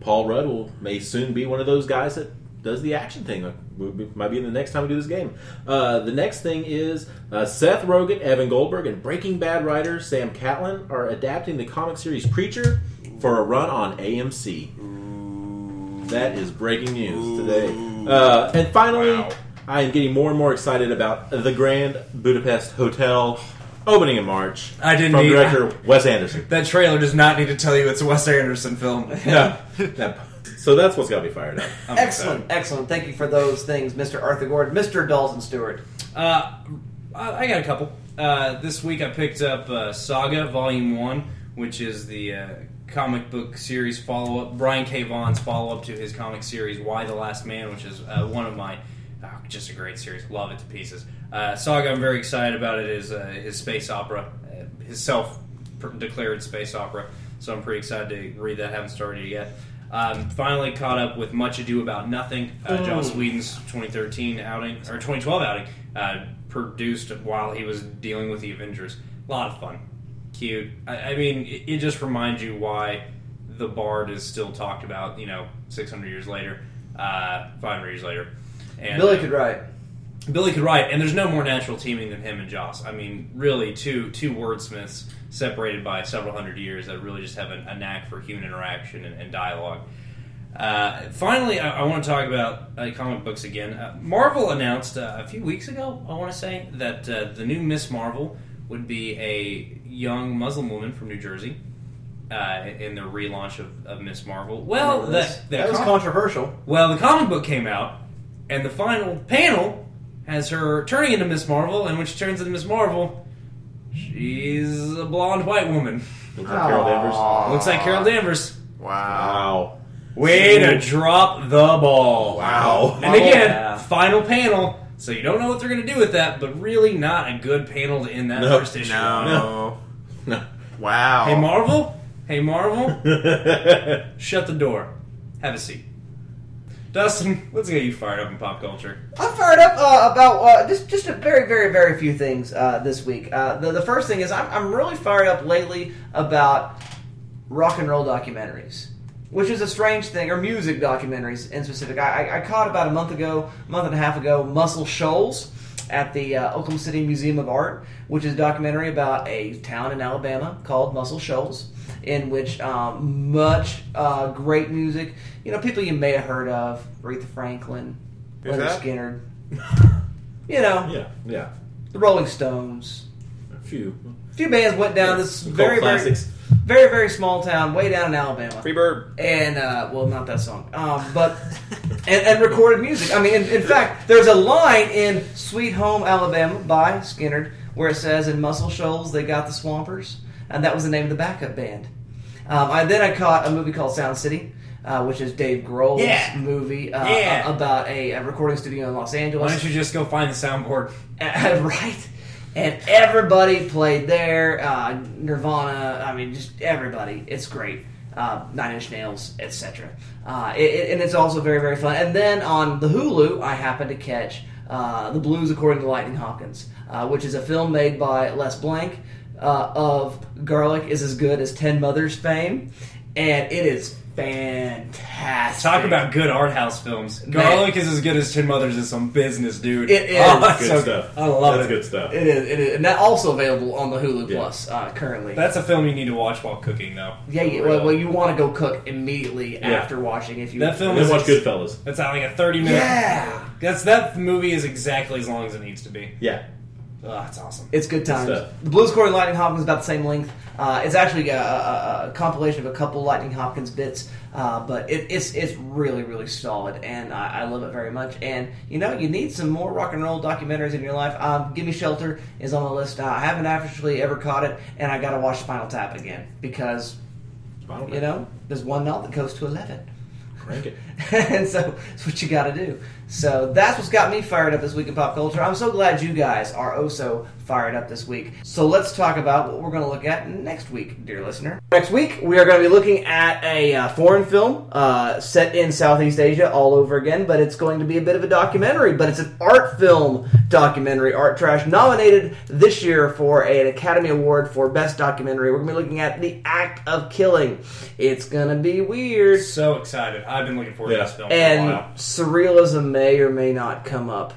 S4: Paul Rudd will may soon be one of those guys that does the action thing. Like, we- we- Might be the next time we do this game. Uh, the next thing is uh, Seth Rogen, Evan Goldberg, and Breaking Bad writer Sam Catlin are adapting the comic series Preacher for a run on AMC. That is breaking news today. Uh, and finally,
S3: Wow.
S4: I am getting more and more excited about the Grand Budapest Hotel opening in March.
S3: I didn't
S4: from
S3: need-
S4: director Wes Anderson.
S3: that trailer does not need to tell you it's a Wes Anderson film.
S4: No. That- so that's what's got me fired up.
S3: I'm
S2: Excellent, excellent. Thank you for those things, Mr. Arthur Gordon, Mr. Dalton Stewart.
S3: Uh, I I got a couple. Uh, this week I picked up uh, Saga Volume 1, which is the uh, comic book series follow up, Brian K. Vaughan's follow up to his comic series, Y the Last Man, which is uh, one of my. Oh, just a great series. Love it to pieces. Uh, Saga, I'm very excited about it, is uh, his space opera, uh, his self declared space opera. So I'm pretty excited to read that. I haven't started it yet. Um, finally caught up with Much Ado About Nothing, uh, Joss Whedon's 2013 outing or 2012 outing, uh, produced while he was dealing with the Avengers. A lot of fun, cute. I, I mean, it, it just reminds you why the Bard is still talked about. You know, 600 years later, uh, 500 years later. And,
S2: Billy
S3: uh,
S2: could write.
S3: Billy could write, and there's no more natural teaming than him and Joss. I mean, really, two two wordsmiths separated by several hundred years that really just have a, a knack for human interaction and, and dialogue. Uh, finally, I, I want to talk about uh, comic books again. Uh, Marvel announced uh, a few weeks ago, I want to say, that uh, the new Miss Marvel would be a young Muslim woman from New Jersey uh, in the relaunch of, of Miss Marvel. Well, that, that
S2: that was
S3: com-
S2: controversial.
S3: well, the comic book came out, and the final panel has her turning into Miss Marvel, and when she turns into Miss Marvel, She's a blonde white woman.
S4: Looks like Carol Danvers.
S3: Looks like Carol Danvers.
S5: Wow.
S4: Wow.
S3: Way to drop the ball.
S4: Wow.
S3: And again,
S2: Yeah.
S3: final panel. So you don't know what they're going to do with that, but really not a good panel to end that
S4: No.
S3: first issue.
S5: No.
S4: No.
S5: Wow.
S3: Hey Marvel. Hey Marvel. Shut the door. Have a seat. Dustin, let's get you fired up in pop culture.
S2: I'm fired up uh, about uh, just just a very very very few things uh, this week. Uh, the the first thing is I'm I'm really fired up lately about rock and roll documentaries, which is a strange thing, or music documentaries in specific. I, I, caught about a month ago, a month and a half ago, Muscle Shoals at the uh, Oklahoma City Museum of Art, which is a documentary about a town in Alabama called Muscle Shoals, in which um, much uh, great music, you know, people you may have heard of, Aretha Franklin,
S5: Who's Lynyrd?
S2: Skynyrd, you know,
S4: Yeah. Yeah.
S2: the Rolling Stones.
S4: A few.
S2: A few bands went down this very, very, very, very small town, way down in Alabama.
S5: Free bird.
S2: and uh, well, not that song, um, but and, and recorded music. I mean, in, in fact, there's a line in "Sweet Home Alabama" by Skynyrd where it says, "In Muscle Shoals, they got the Swampers," and that was the name of the backup band. Um, I then I caught a movie called Sound City. Uh, which is Dave Grohl's
S3: Yeah.
S2: movie uh,
S3: Yeah.
S2: about a, a recording studio in Los Angeles.
S3: Why don't you just go find the soundboard?
S2: Uh, right. And everybody played there. Uh, Nirvana. I mean, just everybody. It's great. Uh, Nine Inch Nails, etc. Uh, it, it- and it's also very, very fun. And then on the Hulu, I happened to catch uh, The Blues According to Lightning Hopkins, uh, which is a film made by Les Blank uh, of Garlic is as good as Ten Mothers fame. And it is fantastic.
S3: Talk about good art house films. Garlic is as good as Ten Mothers is some business, dude.
S2: It is.
S3: Oh, that's
S4: Good
S3: so
S4: stuff.
S3: good. I love
S4: That's
S3: it.
S4: good stuff.
S2: It is, it is, and that also available on the Hulu
S4: Yeah.
S2: Plus uh, currently.
S3: That's a film you need to watch while cooking, though.
S2: Yeah, you, well, well, you want to go cook immediately after watching if you.
S3: That film
S4: And then
S3: is
S4: watch Goodfellas.
S3: That's like a thirty minute.
S2: Yeah.
S3: That's that movie is exactly as long as it needs to be.
S4: Yeah.
S3: Oh, that's awesome.
S2: It's good times.
S4: stuff.
S2: the Blues Core and Lightning Hopkins is about the same length. Uh, it's actually a, a, a compilation of a couple Lightning Hopkins bits, uh, but it, it's it's really really solid, and I, I love it very much. And you know, you need some more rock and roll documentaries in your life. Um, Give Me Shelter is on the list. Uh, I haven't actually ever caught it, and I got to watch Spinal Tap again because
S4: Spinal
S2: you know there's one note that goes to eleven.
S4: Crank it.
S2: and so it's what you got to do. So that's what's got me fired up this week in pop culture. I'm so glad you guys are also fired up this week. So let's talk about what we're going to look at next week, dear listener. Next week, we are going to be looking at a uh, foreign film uh, set in Southeast Asia all over again, but it's going to be a bit of a documentary, but it's an art film documentary, Art Trash, nominated this year for an Academy Award for Best Documentary. We're going to be looking at The Act of Killing. It's going to be weird.
S3: So excited. I've been looking forward
S4: Yeah.
S3: to this film for a
S2: And
S3: while.
S2: surrealism may or may not come up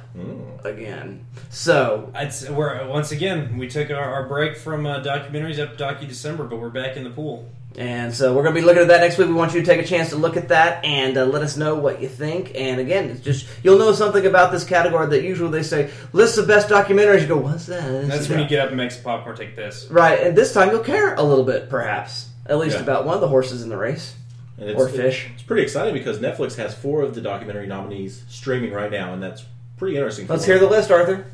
S2: again. So,
S3: It's, we're once again we took our, our break from uh, documentaries up to Docu December, but we're back in the pool.
S2: and so we're going to be looking at that next week. We want you to take a chance to look at that and uh, let us know what you think. And again, it's just you'll know something about this category that usually they say list of best documentaries. You go, what's that?
S3: That's when you get up and make some popcorn. Take this.
S2: right. And this time you'll care a little bit, perhaps, at least
S4: Yeah.
S2: about one of the horses in the race
S4: And it's,
S2: or fish.
S4: It's pretty exciting because Netflix has four of the documentary nominees streaming right now, and that's pretty interesting. for
S2: Let's
S4: them.
S2: hear the list, Arthur.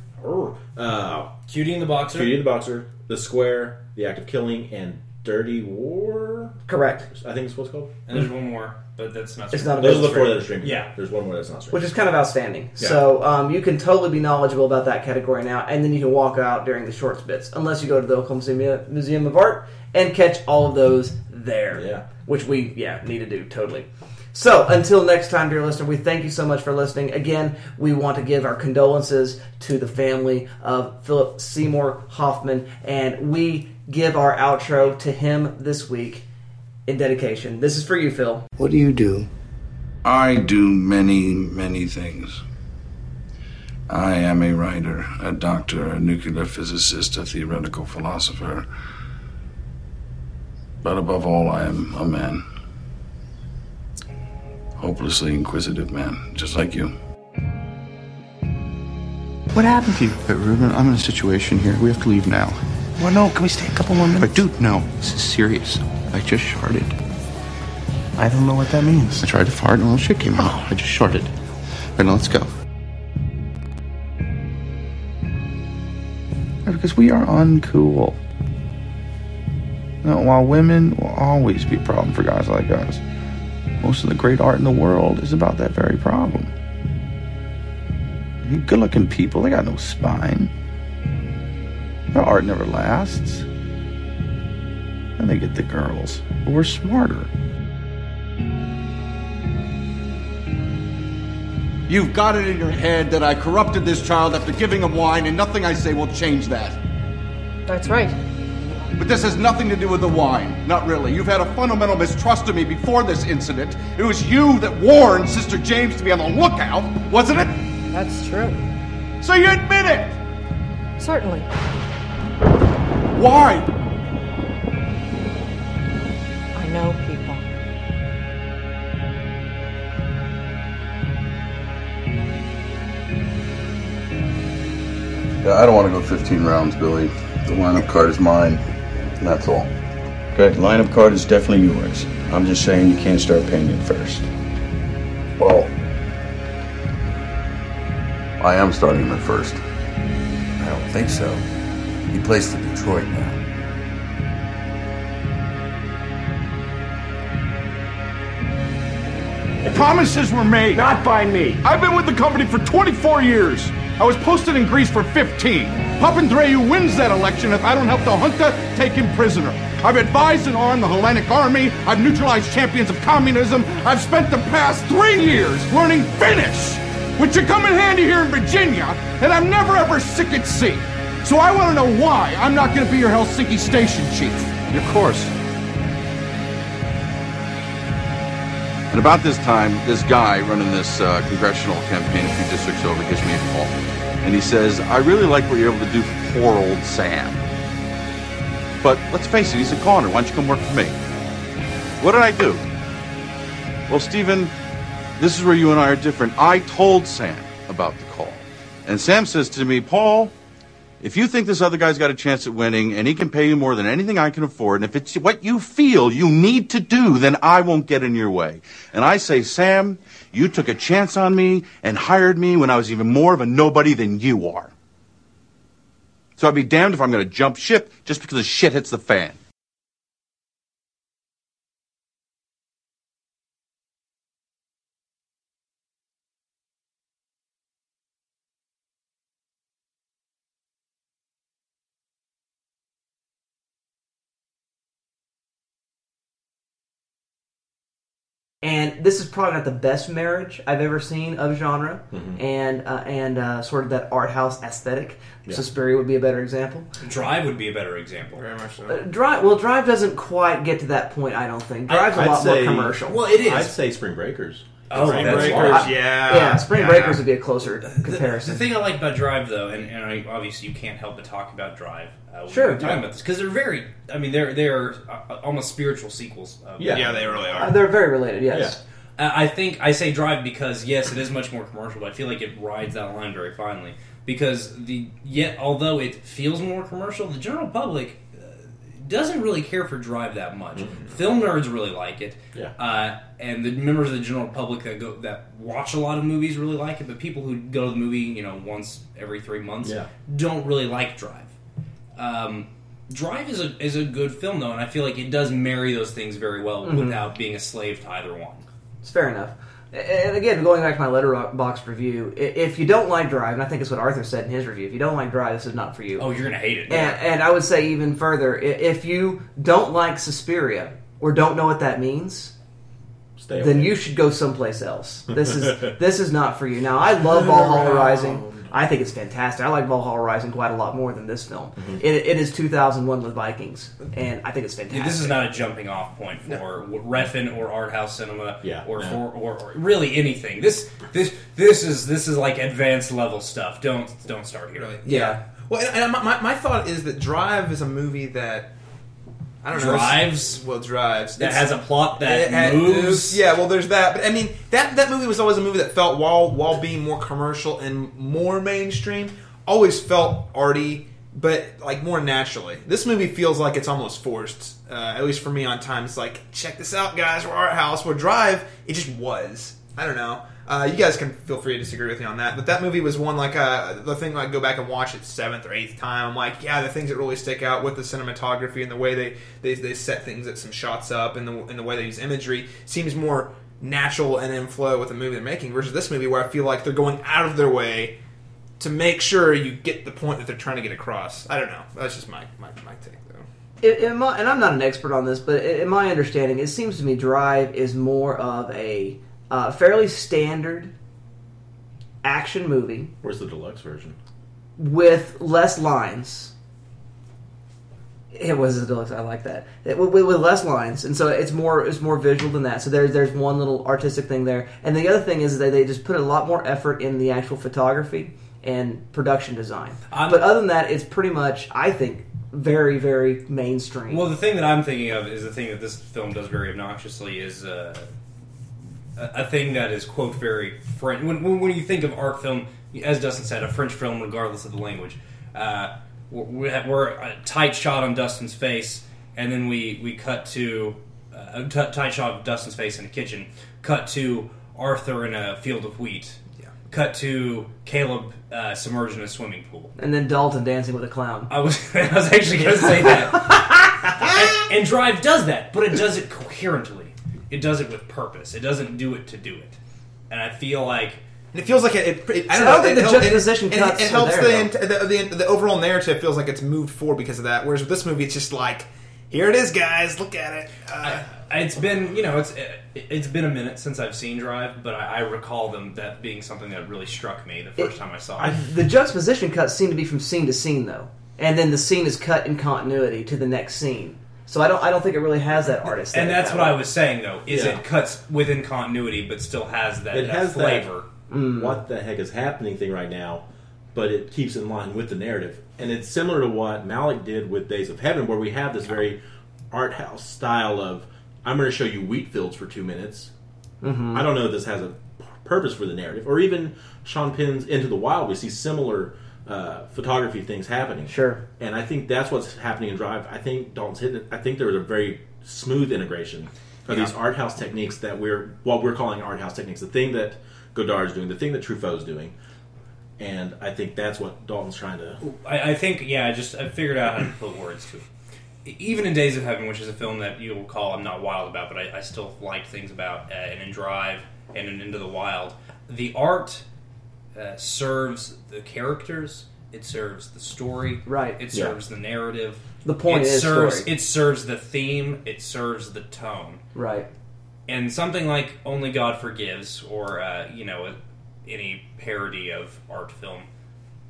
S4: Uh,
S3: Cutie and the Boxer.
S4: Cutie in the Boxer, The Square, The Act of Killing, and Dirty War.
S2: Correct.
S4: I think it's what's called.
S3: And there's one more, but that's not.
S2: It's not
S4: Those are the four that are streaming.
S3: Yeah.
S4: there's one more that's not streaming.
S2: which is kind of outstanding.
S4: Yeah.
S2: So um, you can totally be knowledgeable about that category now, and then you can walk out during the shorts bits, unless you go to the Oklahoma City Museum of Art and catch all of those there.
S4: Yeah.
S2: which we yeah need to do totally. So until next time, dear listener, we thank you so much for listening. Again, we want to give our condolences to the family of Philip Seymour Hoffman, and we give our outro to him this week in dedication. This is for you, Phil.
S11: What do you do?
S12: I do many, many things. I am a writer, a doctor, a nuclear physicist, a theoretical philosopher. But above all, I am a man. Hopelessly inquisitive man, just like you.
S11: What happened to you? But Ruben, I'm in a situation here. We have to leave now.
S10: Well, no, can we stay a couple more minutes?
S11: But dude, no. This is serious. I just sharted.
S10: I don't know what that means.
S11: I tried to fart and a little shit came out. I just sharted. All right, now let's go. Because we are uncool. Now, while women will always be a problem for guys like us, most of the great art in the world is about that very problem. Good looking people, they got no spine. Their art never lasts. And they get the girls. But we're smarter.
S13: You've got it in your head that I corrupted this child after giving him wine, and nothing I say will change that.
S14: That's right.
S13: But this has nothing to do with the wine. Not really. You've had a fundamental mistrust of me before this incident. It was you that warned Sister James to be on the lookout, wasn't it?
S14: That's true.
S13: So you admit it!
S14: Certainly.
S13: Why?
S14: I know people.
S15: Yeah, I don't want to go 15 rounds, Billy. The lineup card is mine, and that's all.
S16: Okay, lineup card is definitely yours. I'm just saying you can't start paying it first.
S15: Well, I am starting him at first.
S16: I don't think so. He plays for Detroit now.
S13: Promises were made. Not by me. I've been with the company for 24 years. I was posted in Greece for 15. Papandreou wins that election if I don't help the junta take him prisoner. I've advised and armed the Hellenic army. I've neutralized champions of communism. I've spent the past three years learning Finnish, which should come in handy here in Virginia, and I'm never ever sick at sea. So I want to know why I'm not going to be your Helsinki station chief.
S15: Of course. And about this time, this guy running this uh, congressional campaign a few districts over gives me a call. And he says, I really like what you're able to do for poor old Sam. But let's face it, he's a goner. Why don't you come work for me? What did I do? Well, Stephen, this is where you and I are different. I told Sam about the call. And Sam says to me, Paul, if you think this other guy's got a chance at winning and he can pay you more than anything I can afford, and if it's what you feel you need to do, then I won't get in your way. And I say, Sam, you took a chance on me and hired me when I was even more of a nobody than you are. So I'd be damned if I'm going to jump ship just because the shit hits the fan.
S2: And this is probably not the best marriage I've ever seen of genre
S3: Mhm.
S2: and uh, and uh, sort of that art house aesthetic.
S3: Yeah.
S2: Suspiria would be a better example.
S3: Drive would be a better example.
S5: Very much so.
S2: Uh, Drive well, Drive doesn't quite get to that point. I don't think Drive's a
S4: I'd
S2: lot
S4: say-
S2: more commercial.
S3: Well, it is.
S4: I'd say Spring Breakers.
S3: Oh,
S5: Spring
S3: that's
S5: Breakers,
S3: why.
S5: yeah.
S2: yeah, Spring
S5: Yeah.
S2: Breakers would be a closer comparison.
S3: The
S2: comparison.
S3: thing I like about Drive, though, and, and I, obviously you can't help but talk about Drive. Uh,
S2: Sure.
S3: we're talking
S2: Yeah.
S3: about this because they're very. I mean, they're they're uh, almost spiritual sequels. Of,
S5: Yeah. Yeah, they really are.
S2: Uh, they're very related. Yes.
S3: I think I say Drive because yes, it is much more commercial, but I feel like it rides that line very finely. Because the yet, although it feels more commercial, the general public uh, doesn't really care for Drive that much. Film nerds really like it,
S4: Yeah.
S3: uh, and the members of the general public that go that watch a lot of movies really like it. But people who go to the movie, you know, once every three months,
S4: Yeah.
S3: don't really like Drive. Um, Drive is a is a good film though, and I feel like it does marry those things very well
S2: Mhm.
S3: without being a slave to either one.
S2: It's fair enough. And again, going back to my Letterboxd review, if you don't like Drive, and I think it's what Arthur said in his review, if you don't like Drive, this is not for you.
S3: Oh, you're gonna hate it.
S2: And, and I would say even further, if you don't like Suspiria or don't know what that means,
S4: Stay
S2: then
S4: away.
S2: you should go someplace else. This is this is not for you. Now, I love Valhalla Rising. I think it's fantastic. I like Valhalla Rising quite a lot more than this film. Mm-hmm. It, it is 2001 with Vikings, and I think it's fantastic.
S3: Yeah, this is not a jumping off point for Refn or art house cinema,
S4: Yeah.
S3: or
S4: Yeah.
S3: for or, or really anything. This this this is this is like advanced level stuff. Don't don't start here.
S2: Yeah.
S5: Well, and, and my, my, my thought is that Drive is a movie that I don't know
S3: Drives?
S5: Well, drives
S3: That
S5: It's-
S3: has a plot that
S5: had-
S3: moves.
S5: Yeah, well, there's that. But I mean, that that movie was always a movie that felt while while being more commercial and more mainstream, always felt arty, but like more naturally. This movie feels like it's almost forced. Uh, at least for me, on times like check this out, guys. We're art house. We're Drive. It just was. I don't know. Uh, you guys can feel free to disagree with me on that, but that movie was one like uh, the thing I go back and watch it seventh or eighth time. I'm like, yeah, the things that really stick out with the cinematography and the way they they, they set things at some shots up and the and the way they use imagery seems more natural and in flow with the movie they're making versus this movie where I feel like they're going out of their way to make sure you get the point that they're trying to get across. I don't know. That's just my my, my take though.
S2: In my, and I'm not an expert on this, but in my understanding, it seems to me Drive is more of a uh, fairly standard action movie
S4: Where's the deluxe version?
S2: with less lines. It was a deluxe. I like that It- with, with less lines, and so it's more it's more visual than that. So there's there's one little artistic thing there, and the other thing is that they just put a lot more effort in the actual photography and production design.
S3: I'm-
S2: but other than that, it's pretty much I think very very mainstream.
S3: Well, the thing that I'm thinking of is the thing that this film does very obnoxiously is uh, a, a thing that is quote very French. When, when, when you think of art film, as Dustin said, a French film, regardless of the language, uh, we're, we're- we're a tight shot on Dustin's face, and then we we cut to uh, a t- tight shot of Dustin's face in the kitchen. Cut to Arthur in a field of wheat. Cut to Caleb uh, submerged in a swimming pool.
S2: and then Dalton dancing with a clown.
S3: I was I was actually going to say that. and, and Drive does that, but it does it coherently. It does it with purpose. It doesn't do it to do it. And I feel like
S5: And it feels like it. it, it I don't
S2: I
S5: know.
S2: don't think
S5: it
S2: the
S5: help- it-
S2: juxtaposition
S5: it,
S2: cuts
S5: It, helps
S2: there,
S5: the, the, the the overall narrative feels like it's moved forward because of that. Whereas with this movie, it's just like, here it is, guys. Look at it. Uh,
S3: it's been you know it's it's been a minute since I've seen Drive, but I, I recall them that being something that really struck me the first time I saw it.
S2: The juxtaposition cuts seem to be from scene to scene, though, and then the scene is cut in continuity to the next scene. So I don't, I don't think it really has that artist.
S3: and that's what I was saying though. Is
S4: Yeah.
S3: it cuts within continuity, but still has that,
S4: it
S3: that
S4: has
S3: flavor.
S4: that what the heck is happening thing right now, but it keeps in line with the narrative. And it's similar to what Malick did with Days of Heaven, where we have this very art house style of I'm going to show you wheat fields for two minutes.
S2: Mhm.
S4: I don't know if this has a p- purpose for the narrative, or even Sean Penn's Into the Wild. We see similar uh, photography things happening.
S2: Sure.
S4: And I think that's what's happening in Drive. I think Dalton's hitting it. I think there was a very smooth integration of
S3: Yeah.
S4: these art house techniques that we're what we're calling art house techniques. The thing that Godard's doing, the thing that Truffaut's doing, and I think that's what Dalton's trying to.
S3: I, I think, yeah, I just I figured out how to put words to it. Even in Days of Heaven, which is a film that you will call I'm not wild about, but I, I still liked things about, uh, and in Drive and in Into the Wild, the art uh, serves the characters. It serves the story.
S2: Right.
S3: It
S2: Yeah.
S3: serves the narrative.
S2: The point
S3: it
S2: is
S3: serves
S2: story.
S3: it serves the theme. It serves the tone.
S2: Right.
S3: And something like Only God Forgives, or uh, you know, any parody of art film,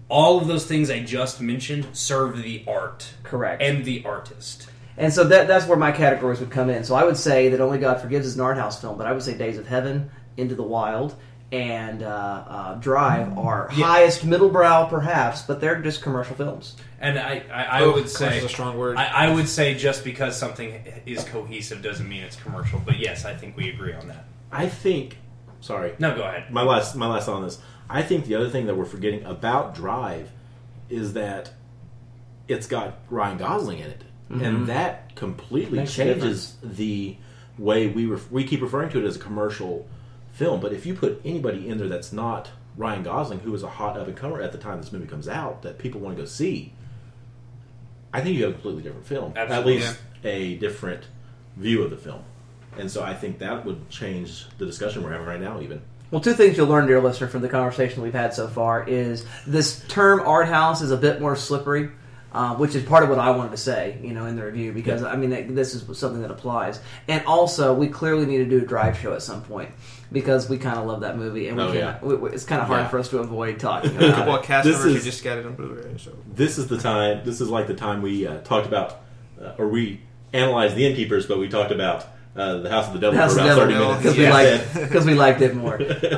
S3: all of those things I just mentioned serve the art,
S2: Correct.
S3: and the artist.
S2: And so that that's where my categories would come in. So I would say that Only God Forgives is an art house film, but I would say Days of Heaven, Into the Wild, and uh, uh, Drive are
S3: Yeah.
S2: highest middle brow, perhaps, but they're just commercial films.
S3: And I, I, I
S5: Oh,
S3: would say
S5: a strong word.
S3: I, I would say just because something is cohesive doesn't mean it's commercial. But yes, I think we agree on that.
S4: I think. Sorry.
S3: No, go ahead.
S4: My last, my last thought on this. I think the other thing that we're forgetting about Drive is that it's got Ryan Gosling in it,
S2: Mhm.
S4: and that completely
S2: Makes
S4: changes the way we ref- we keep referring to it as a commercial film. But if you put anybody in there that's not Ryan Gosling, who is a hot up and comer at the time this movie comes out, that people want to go see, I think you have a completely different film. At least a different view of the film. And so I think that would change the discussion we're having right now, even.
S2: Well, two things you'll learn, dear listener, from the conversation we've had so far is this term art house is a bit more slippery, uh, which is part of what I wanted to say, you know, in the review because I mean that- this is something that applies. And also, we clearly need to do a drive show at some point because we kind of love that movie, and we
S4: Oh,
S2: can't.
S4: yeah.
S2: We, we- it's kind of hard
S4: Yeah.
S2: for us to avoid talking about
S5: well,
S2: it.
S5: cast
S4: This
S5: members
S4: is-
S5: just got it on Blu-ray. So
S4: This is the time. This is like the time we uh, talked about, uh, or we analyzed the innkeepers, but we talked about uh, the House of the Devil
S2: House
S4: for
S2: of
S4: about
S2: the
S4: thirty minutes
S2: because we
S4: Yeah.
S2: liked because we liked it more.